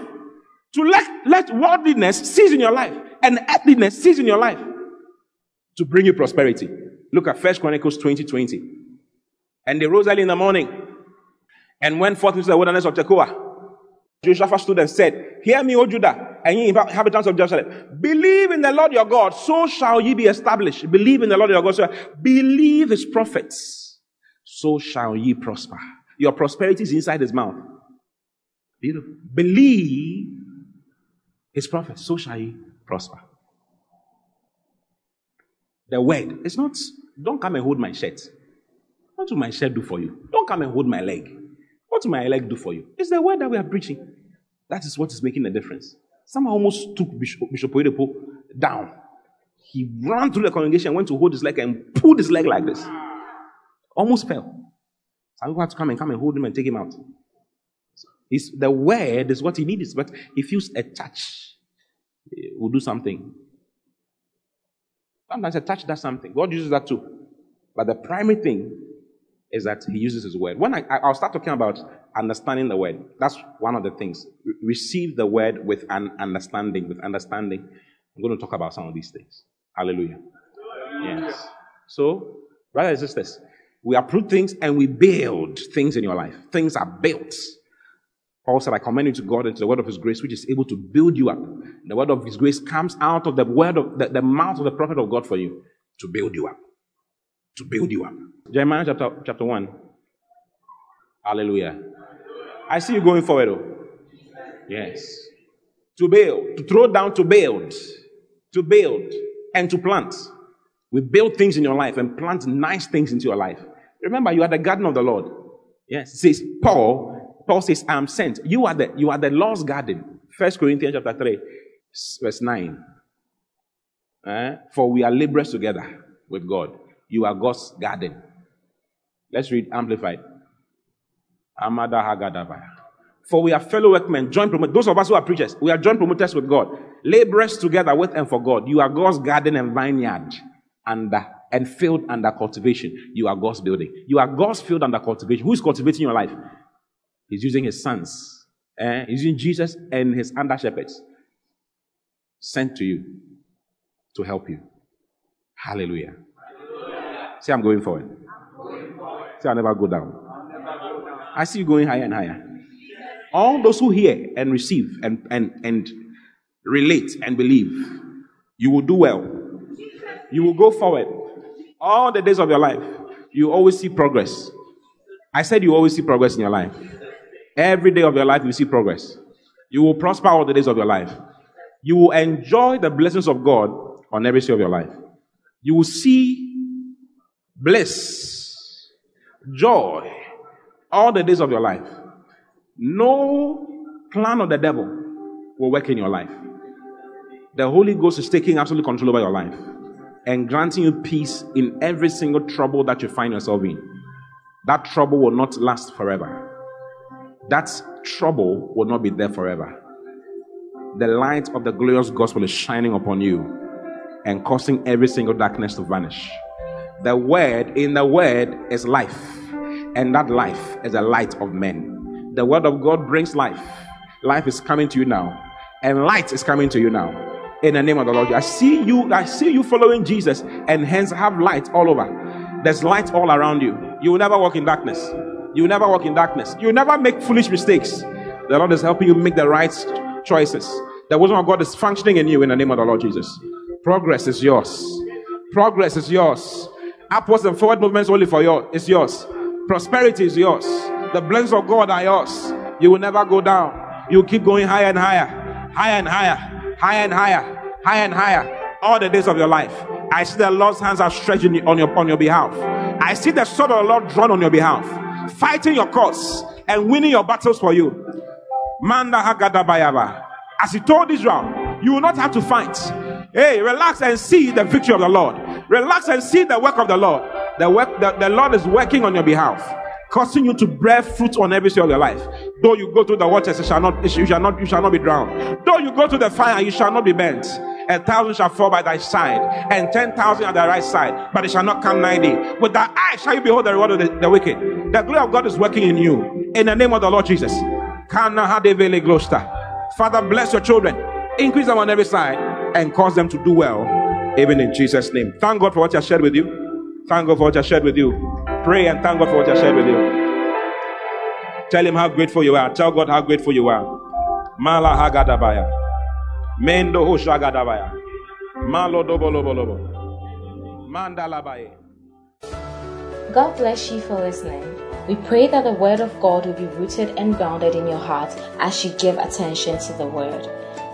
to let, let worldliness cease in your life, and earthliness cease in your life, to bring you prosperity. Look at First Chronicles 20 20. And they rose early in the morning and went forth into the wilderness of Tekoa. Joshua stood and said, Hear me, O Judah, and ye inhabitants of Jerusalem. Believe in the Lord your God, so shall ye be established. Believe in the Lord your God, so believe his prophets, so shall ye prosper. Your prosperity is inside his mouth. Beautiful. Believe his prophets, so shall ye prosper. The word. It's not, don't come and hold my shirt. What will my shirt do for you? Don't come and hold my leg. What will my leg do for you? It's the word that we are preaching. That is what is making the difference. Someone almost took Bishop, Bishop Oyedepo down. He ran through the congregation, went to hold his leg and pulled his leg like this. Almost fell. Some people had to come and come and hold him and take him out. It's, the word is what he needs, but he feels a touch will do something. Sometimes a touch does something. God uses that too. But the primary thing is that he uses his word. When I, I'll start talking about understanding the word, that's one of the things. Re- receive the word with an understanding, with understanding. I'm going to talk about some of these things. Hallelujah. Yes. So, brothers and sisters, we approve things and we build things in your life. Things are built. Paul said, I commend you to God and to the word of his grace, which is able to build you up. The word of his grace comes out of the word of the, the mouth of the prophet of God for you to build you up. To build you up. Jeremiah chapter, chapter 1. Hallelujah. I see you going forward. Though. Yes. To build, to throw down, to build, to build, and to plant. We build things in your life and plant nice things into your life. Remember, you are the garden of the Lord. Yes. It says, Paul, Paul says, I am sent. You are the, you are the Lord's garden. First Corinthians chapter 3, verse 9. Eh? For we are laborers together with God. You are God's garden. Let's read Amplified. Amada Hagadabaya. For we are fellow workmen, joint promoters. Those of us who are preachers, we are joint promoters with God. Laborers together with and for God. You are God's garden and vineyard under and field under cultivation. You are God's building. You are God's field under cultivation. Who is cultivating your life? He's using his sons. Eh? He's using Jesus and his under shepherds sent to you to help you. Hallelujah. Hallelujah. Say, I'm going forward. going forward. Say, I'll never go down. I see you going higher and higher. All those who hear and receive and, and, and relate and believe, you will do well. You will go forward. All the days of your life, you always see progress. I said you always see progress in your life. Every day of your life, you see progress. You will prosper all the days of your life. You will enjoy the blessings of God on every day of your life. You will see bliss, joy, all the days of your life. No plan of the devil will work in your life. The Holy Ghost is taking absolute control over your life and granting you peace in every single trouble that you find yourself in. That trouble will not last forever. That trouble will not be there forever. The light of the glorious gospel is shining upon you and causing every single darkness to vanish. The word in the word is life, and that life is the light of men. The word of God brings life. Life is coming to you now, and light is coming to you now. In the name of the Lord, I see you. I see you following Jesus, and hence have light all over. There's light all around you. You will never walk in darkness. You will never walk in darkness. You will never make foolish mistakes. The Lord is helping you make the right choices. The wisdom of God is functioning in you in the name of the Lord Jesus. Progress is yours. Progress is yours. Upwards and forward movements only for you. It's yours. Prosperity is yours. The blessings of God are yours. You will never go down. You keep going higher and higher, higher and higher, higher and higher, higher and higher, all the days of your life. I see the Lord's hands are stretching on your on your behalf. I see the sword of the Lord drawn on your behalf, fighting your cause and winning your battles for you. Manda Hagadabayaba. As he told Israel, you will not have to fight. Hey, relax and see the victory of the Lord. Relax and see the work of the Lord. The work the, the Lord is working on your behalf causing you to bear fruit on every side of your life. Though you go through the waters, you shall not, you shall not, you shall not be drowned. Though you go through the fire, you shall not be burnt. A thousand shall fall by thy side, and ten thousand at thy right side, but it shall not come nigh thee. With thy eyes shall you behold the reward of the, the wicked. The glory of God is working in you. In the name of the Lord Jesus. Father, bless your children, increase them on every side, and cause them to do well, even in Jesus' name. Thank God for what I shared with you. Thank God for what I shared with you. Pray and thank God for what I shared with you. Tell him how grateful you are. Tell God how grateful you are. Mala hagadabaya. Mendo hoshagadabaya. Malo dobolobo. Mandalabaye. God bless you for listening. We pray that the Word of God will be rooted and grounded in your heart as you give attention to the Word.